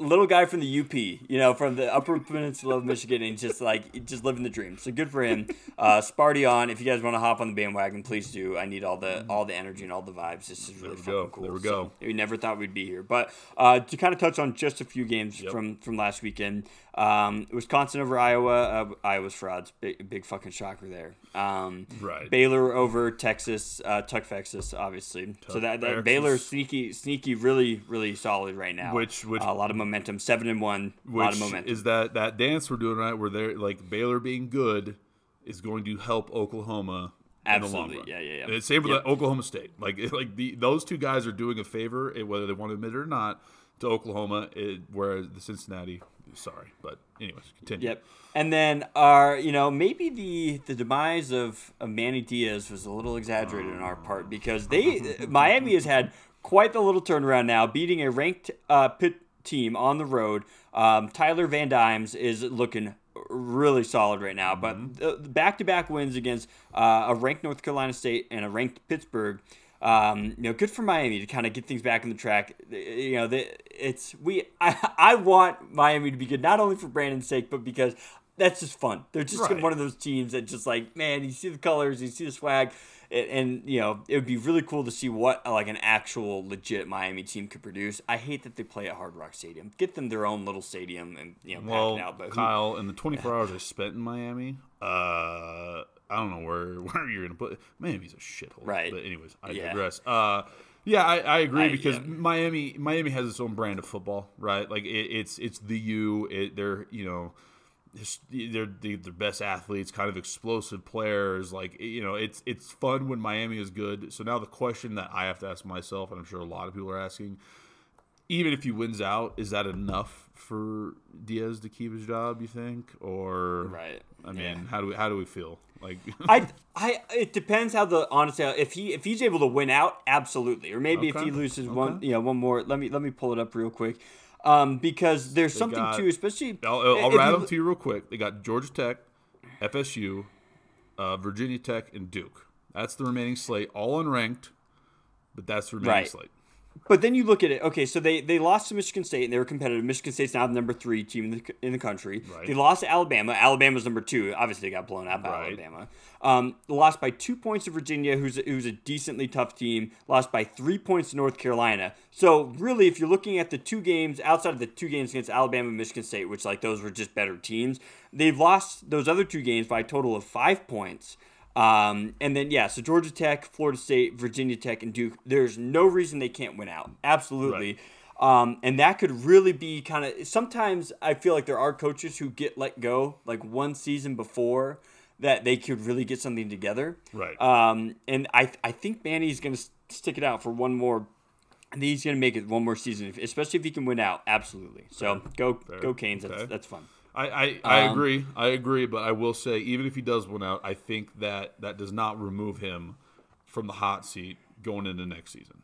little guy from the UP, you know, from the Upper Peninsula of Michigan, and just like just living the dream. So good for him. Uh, Sparty on. If you guys want to hop on the bandwagon, please do. I need all the all the energy and all the vibes. This is really we fucking cool. There we So, go. we never thought we'd be here, but uh, to kind of touch on just a few games from from last weekend. Um, Wisconsin over Iowa. Uh, Iowa's frauds. Big, big fucking shocker there. Um, Right. Baylor over Texas. Uh, Tuck Texas, obviously. so that, that Baylor sneaky, sneaky, really, really solid right now. Which- which- Uh, a lot of momentum. Seven and one. a lot of momentum. is that that dance we're doing right, where they're like Baylor being good is going to help Oklahoma. In the long Absolutely. Yeah, yeah, yeah. And same with Yep. the Oklahoma State. Like, like the those two guys are doing a favor, whether they want to admit it or not, to Oklahoma. It, whereas the Cincinnati, sorry, but anyways, continue. Yep. And then our, you know, maybe the the demise of, of Manny Diaz was a little exaggerated on our part because they Miami has had quite the little turnaround now, beating a ranked uh, Pitt team on the road. Um, Tyler Van Dyke is looking really solid right now, but back to back wins against uh, a ranked North Carolina State and a ranked Pittsburgh. Um, you know, good for Miami to kind of get things back on the track. You know, the, it's we. I, I want Miami to be good, not only for Brandon's sake, but because that's just fun. They're just Right. one of those teams that just like, man, you see the colors, you see the swag, and, and you know, it would be really cool to see what like an actual legit Miami team could produce. I hate that they play at Hard Rock Stadium. Get them their own little stadium and you know, pack Well, it out. But who- Kyle, in the 24 hours I spent in Miami, uh, I don't know where where you're gonna put Miami's a shithole. Right. But anyways, I Yeah. digress. Uh, yeah, I, I agree I- because yeah. Miami Miami has its own brand of football, right? Like it, it's it's the U. It, they're you know they're the the best athletes, kind of explosive players. Like you know, it's it's fun when Miami is good. So now the question that I have to ask myself, and I'm sure a lot of people are asking, even if he wins out, is that enough for Diaz to keep his job? You think, or Right. I mean, Yeah. how do we how do we feel? Like, I, I, it depends how the honestly if he if he's able to win out, absolutely, or maybe if he loses one, okay. you know, one more. Let me let me pull it up real quick, um, because there's something got- too, especially. I'll, I'll, rattle them to you real quick. They got Georgia Tech, FSU, uh, Virginia Tech, and Duke. That's the remaining slate, all unranked, but that's the remaining Right. slate. But then you look at it. Okay, so they, they lost to Michigan State and they were competitive. Michigan State's now the number three team in the, in the country. Right. They lost to Alabama. Alabama's number two. Obviously, they got blown out by Right. Alabama. Um, lost by two points to Virginia, who's a, who's a decently tough team. Lost by three points to North Carolina. So really, if you're looking at the two games outside of the two games against Alabama and Michigan State, which like those were just better teams, they've lost those other two games by a total of five points. Um, and then yeah, so Georgia Tech, Florida State, Virginia Tech, and Duke. There's no reason they can't win out. Absolutely. Um, and that could really be kind of. Sometimes I feel like there are coaches who get let go like one season before that they could really get something together. Right. Um, and I I think Manny's gonna stick it out for one more. I think he's gonna make it one more season, if- especially if he can win out. Absolutely. So go go Canes. That's Okay. that's fun. I, I, I Um, agree. I agree, but I will say, even if he does win out, I think that that does not remove him from the hot seat going into next season.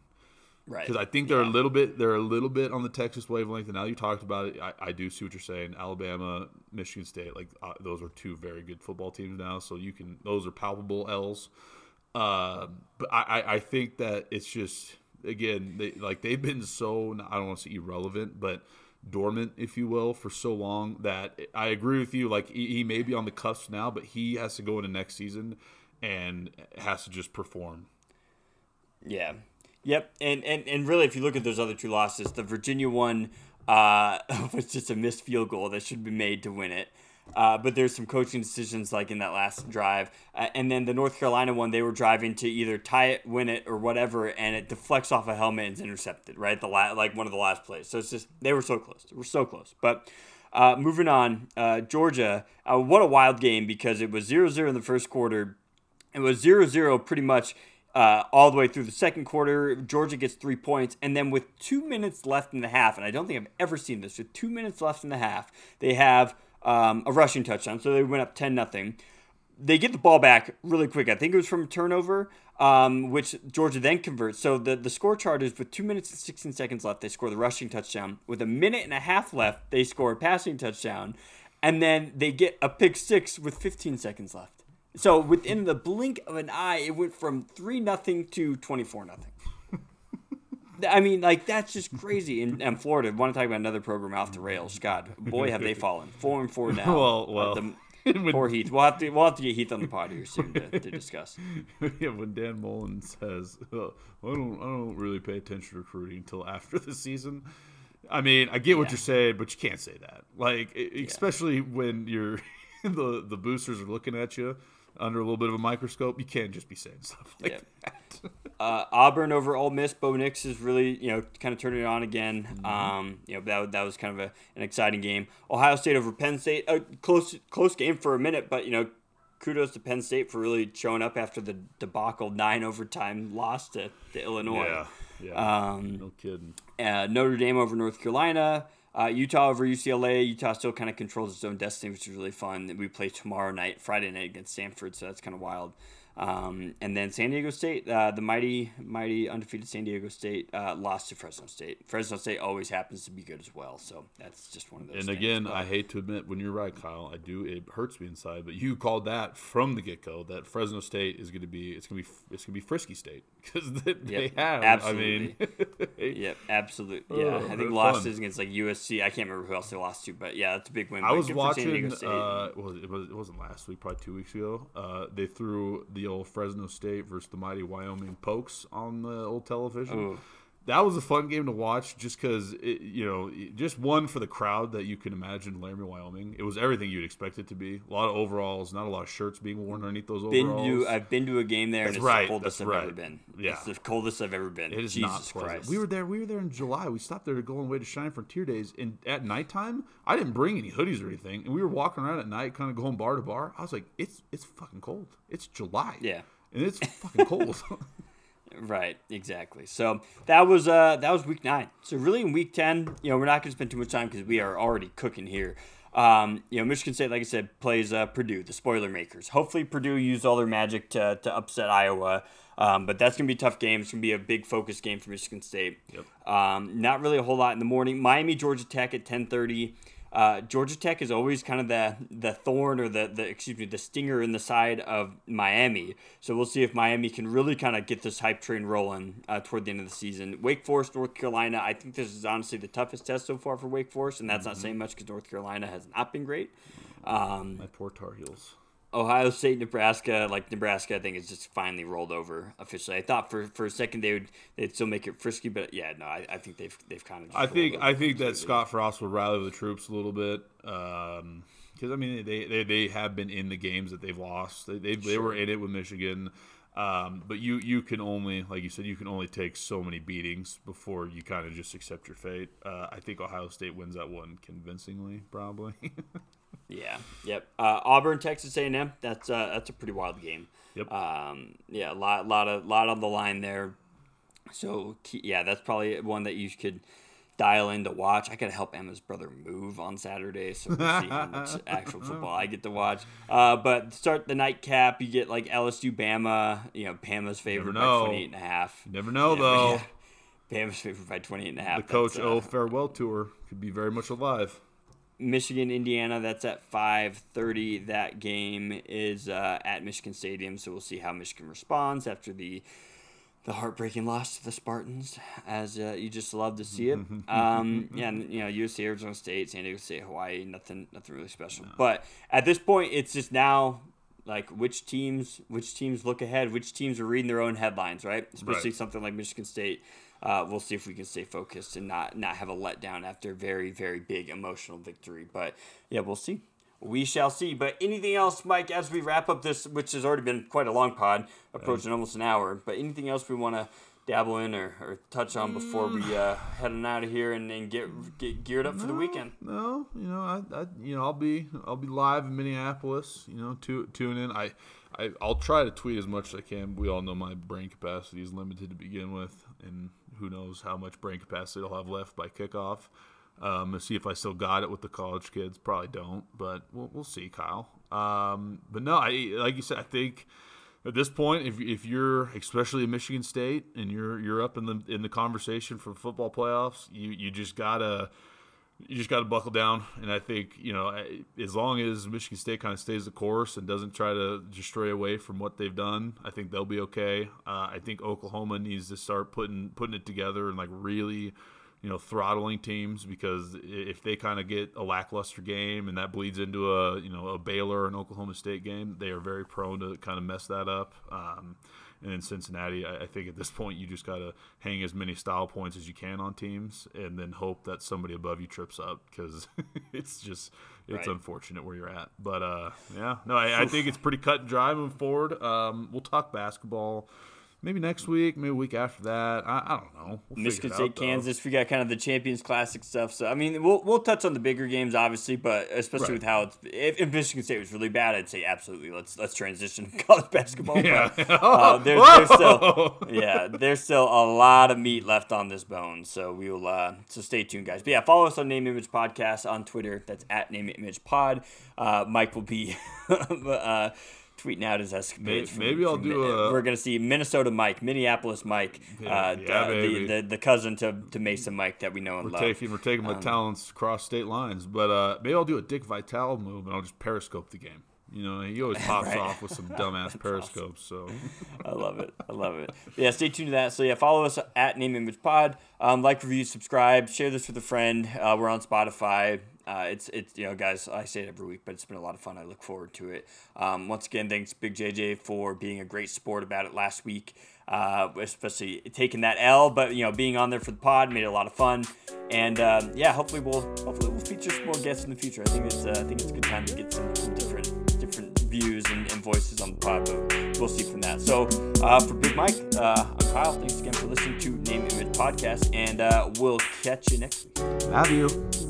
Right. Because I think they're a little bit they're a little bit on the Texas wavelength. And now you talked about it, I, I do see what you're saying. Alabama, Michigan State, like uh, those are two very good football teams now. So you can those are palpable L's. Uh, but I, I, I think that it's just again they like they've been so I don't want to say irrelevant, but dormant, if you will, for so long that I agree with you. Like he, he may be on the cusp now, but he has to go into next season and has to just perform. Yeah. Yep. And, and and really, if you look at those other two losses, the Virginia one uh, was just a missed field goal that should be made to win it. Uh, but there's some coaching decisions like in that last drive, uh, and then the North Carolina one, they were driving to either tie it, win it, or whatever, and it deflects off a helmet and is intercepted. Right, the la- like one of the last plays. So it's just they were so close. Were so close. But uh, moving on, uh, Georgia, uh, what a wild game because it was 0-0 in the first quarter. It was 0 0 pretty much uh, all the way through the second quarter. Georgia gets three points. And then with two minutes left in the half, and I don't think I've ever seen this, with two minutes left in the half, they have um, a rushing touchdown. So they went up 10 nothing. They get the ball back really quick. I think it was from turnover, um, which Georgia then converts. So the, the score chart is with two minutes and 16 seconds left, they score the rushing touchdown. With a minute and a half left, they score a passing touchdown. And then they get a pick six with 15 seconds left. So within the blink of an eye, it went from three nothing to twenty four nothing. I mean, like that's just crazy. And, and Florida, want to talk about another program off the rails? God, boy, have they fallen. Four and four now. Well, well. the- poor Heath. We'll have to we'll have to get Heath on the pod here soon to, to discuss. yeah, when Dan Mullen says, oh, I don't, I don't really pay attention to recruiting until after the season. I mean, I get what Yeah. you're saying, but you can't say that. Like, especially when you're the the boosters are looking at you under a little bit of a microscope. You can't just be saying stuff like Yeah. that. Uh, Auburn over Ole Miss. Bo Nix is really, you know, kind of turning it on again. Mm-hmm. Um, you know, that, that was kind of a, an exciting game. Ohio State over Penn State. A close close game for a minute, but you know, kudos to Penn State for really showing up after the debacle nine overtime loss to, to Illinois. Yeah, yeah, Um, no kidding. uh, Notre Dame over North Carolina. Uh, Utah over UCLA. Utah still kind of controls its own destiny, which is really fun. We play tomorrow night, Friday night against Stanford, so that's kind of wild. Um, and then San Diego State, uh, the mighty, mighty undefeated San Diego State, uh, lost to Fresno State. Fresno State always happens to be good as well, so that's just one of those. And things. again, But- I hate to admit, when you're right, Kyle, I do. It hurts me inside, but you called that from the get go that Fresno State is going to be. It's going to be. It's going to be Frisky State because they, they have. absolutely. I mean, Yep, absolutely. Yeah, Oh, I think fun. against like USC. I can't remember who else they lost to, but yeah, that's a big win. I was good for San Diego watching. Uh, was it, was it wasn't last week, probably two weeks ago. Uh, they threw the old Fresno State versus the mighty Wyoming Pokes on the old television. Ooh. That was a fun game to watch just because you know just one for the crowd that you can imagine Laramie, Wyoming. It was everything you'd expect it to be. A lot of overalls, not a lot of shirts being worn underneath those Been overalls. to, I've been to a game there, That's and it's right, the coldest I've right. ever been. Yeah. It's the coldest I've ever been. It is Jesus not pleasant. Christ. We were there. We were there in July. We stopped there to go on the way to Cheyenne Frontier Days, and at nighttime, I didn't bring any hoodies or anything, and we were walking around at night, kind of going bar to bar. I was like, "It's it's fucking cold. It's July. Yeah. and it's fucking cold." Right, exactly. So that was uh that was week nine. So really in week ten, you know, we're not going to spend too much time because we are already cooking here. Um, you know, Michigan State, like I said, plays uh, Purdue, the spoiler makers. Hopefully, Purdue used all their magic to, to upset Iowa. Um, but that's going to be a tough game. It's going to be a big focus game for Michigan State. Yep. Um, not really a whole lot in the morning. Miami, Georgia Tech at 10:30. Uh, Georgia Tech is always kind of the the thorn or the, the excuse me the stinger in the side of Miami. So we'll see if Miami can really kind of get this hype train rolling uh, toward the end of the season. Wake Forest, North Carolina. I think this is honestly the toughest test so far for Wake Forest, and that's not saying much because North Carolina has not been great. Um, My poor Tar Heels. Ohio State, Nebraska, like Nebraska, I think is just finally rolled over officially. I thought for, for a second they would they'd still make it frisky, but yeah, no, I, I think they've they've kind of. Just I think I think that. Scott Frost will rally the troops a little bit because I mean they, they they have been in the games that they've lost. They they, they were in it with Michigan, um, but you you can only like you said you can only take so many beatings before you kind of just accept your fate. Uh, I think Ohio State wins that one convincingly, probably. Yeah. Yep. Uh, Auburn, Texas A&M. That's uh, that's a pretty wild game. Yep. Um, yeah, a lot, lot of, lot on the line there. So yeah, that's probably one that you could dial in to watch. I gotta help Emma's brother move on Saturday, so we'll see how much actual football I get to watch. Uh, but start the nightcap. You get like LSU, Bama. You know, Bama's favored by know. 28 and a half. Never know Yeah, though. yeah. Bama's favored by 28 and a half. The Coach uh, O farewell tour could be very much alive. Michigan, Indiana. That's at five thirty. That game is uh, at Michigan Stadium, so we'll see how Michigan responds after the the heartbreaking loss to the Spartans, as uh, you just love to see it. Um, yeah, and, you know, USC, Arizona State, San Diego State, Hawaii. Nothing, nothing really special. But at this point, it's just now like which teams, which teams look ahead, which teams are reading their own headlines, right? Especially Right. something like Michigan State. Uh, we'll see if we can stay focused and not not have a letdown after a very very big emotional victory. But yeah, we'll see. We shall see. But anything else, Mike, as we wrap up this, which has already been quite a long pod, approaching almost an hour. But anything else we want to dabble in or, or touch on before we uh, head on out of here and, and get get geared up for the weekend? No, you know, I, I, you know, I'll be, I'll be live in Minneapolis. You know, tu- tune in. I, I, I'll try to tweet as much as I can. We all know my brain capacity is limited to begin with, and who knows how much brain capacity I'll have left by kickoff. Um, to see if I still got it with the college kids. Probably don't, but we'll, we'll see, Kyle. Um, but no, I like you said, I think at this point, if, if you're especially at Michigan State and you're you're up in the in the conversation for football playoffs, you you just gotta you just got to buckle down. And I think, you know, as long as Michigan State kind of stays the course and doesn't try to just stray away from what they've done, I think they'll be okay. Uh, I think Oklahoma needs to start putting putting it together and like really, you know, throttling teams because if they kind of get a lackluster game and that bleeds into a you know a Baylor and Oklahoma State game, they are very prone to kind of mess that up. Um, and in Cincinnati, I, I think at this point you just got to hang as many style points as you can on teams, and then hope that somebody above you trips up because it's just it's Right. unfortunate where you're at. But uh, yeah, no, I, I think it's pretty cut and dry moving forward. Um, we'll talk basketball. Maybe next week, maybe a week after that. I, I don't know. We'll Michigan State, out, though. Kansas. We got kind of the Champions Classic stuff. So I mean, we'll we'll touch on the bigger games, obviously, but especially Right. with how it's if, if Michigan State was really bad, I'd say absolutely. Let's let's transition to college basketball. Yeah. But, uh, there, there's still yeah, there's still a lot of meat left on this bone. So we will uh, so stay tuned, guys. But yeah, follow us on Name Image Podcast on Twitter. That's at Name Image Pod. Uh, Mike will be. uh, Tweeting out his escapades. from- maybe I'll from do a- We're gonna see Minnesota Mike, Minneapolis Mike, Yeah, uh, yeah, the, the, the cousin to, to Mason Mike that we know and We're love. taking we're taking my talents across state lines, but uh, maybe I'll do a Dick Vitale move and I'll just periscope the game. You know, he always pops Right. off with some dumbass periscopes. So I love it. I love it. Yeah, stay tuned to that. So yeah, follow us at Name Image Pod. Um, like, review, subscribe, share this with a friend. Uh, we're on Spotify. Uh, it's it's you know guys, I say it every week, but it's been a lot of fun. I look forward to it. Um, once again, thanks Big JJ for being a great sport about it last week. uh, especially taking that L. But you know, being on there for the pod made it a lot of fun. And um, yeah, hopefully we'll hopefully we'll feature some more guests in the future. I think it's uh, I think it's a good time to get some, some different different views and, and, voices on the pod. But we'll see from that. So uh, for Big Mike, uh, I'm Kyle. Thanks again for listening to Name Image Podcast, and we'll catch you next week. Love you.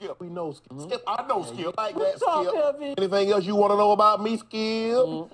Skip, we know Skip. Skip, I know Skip. Like that, Skip. Anything else you want to know about me, Skip?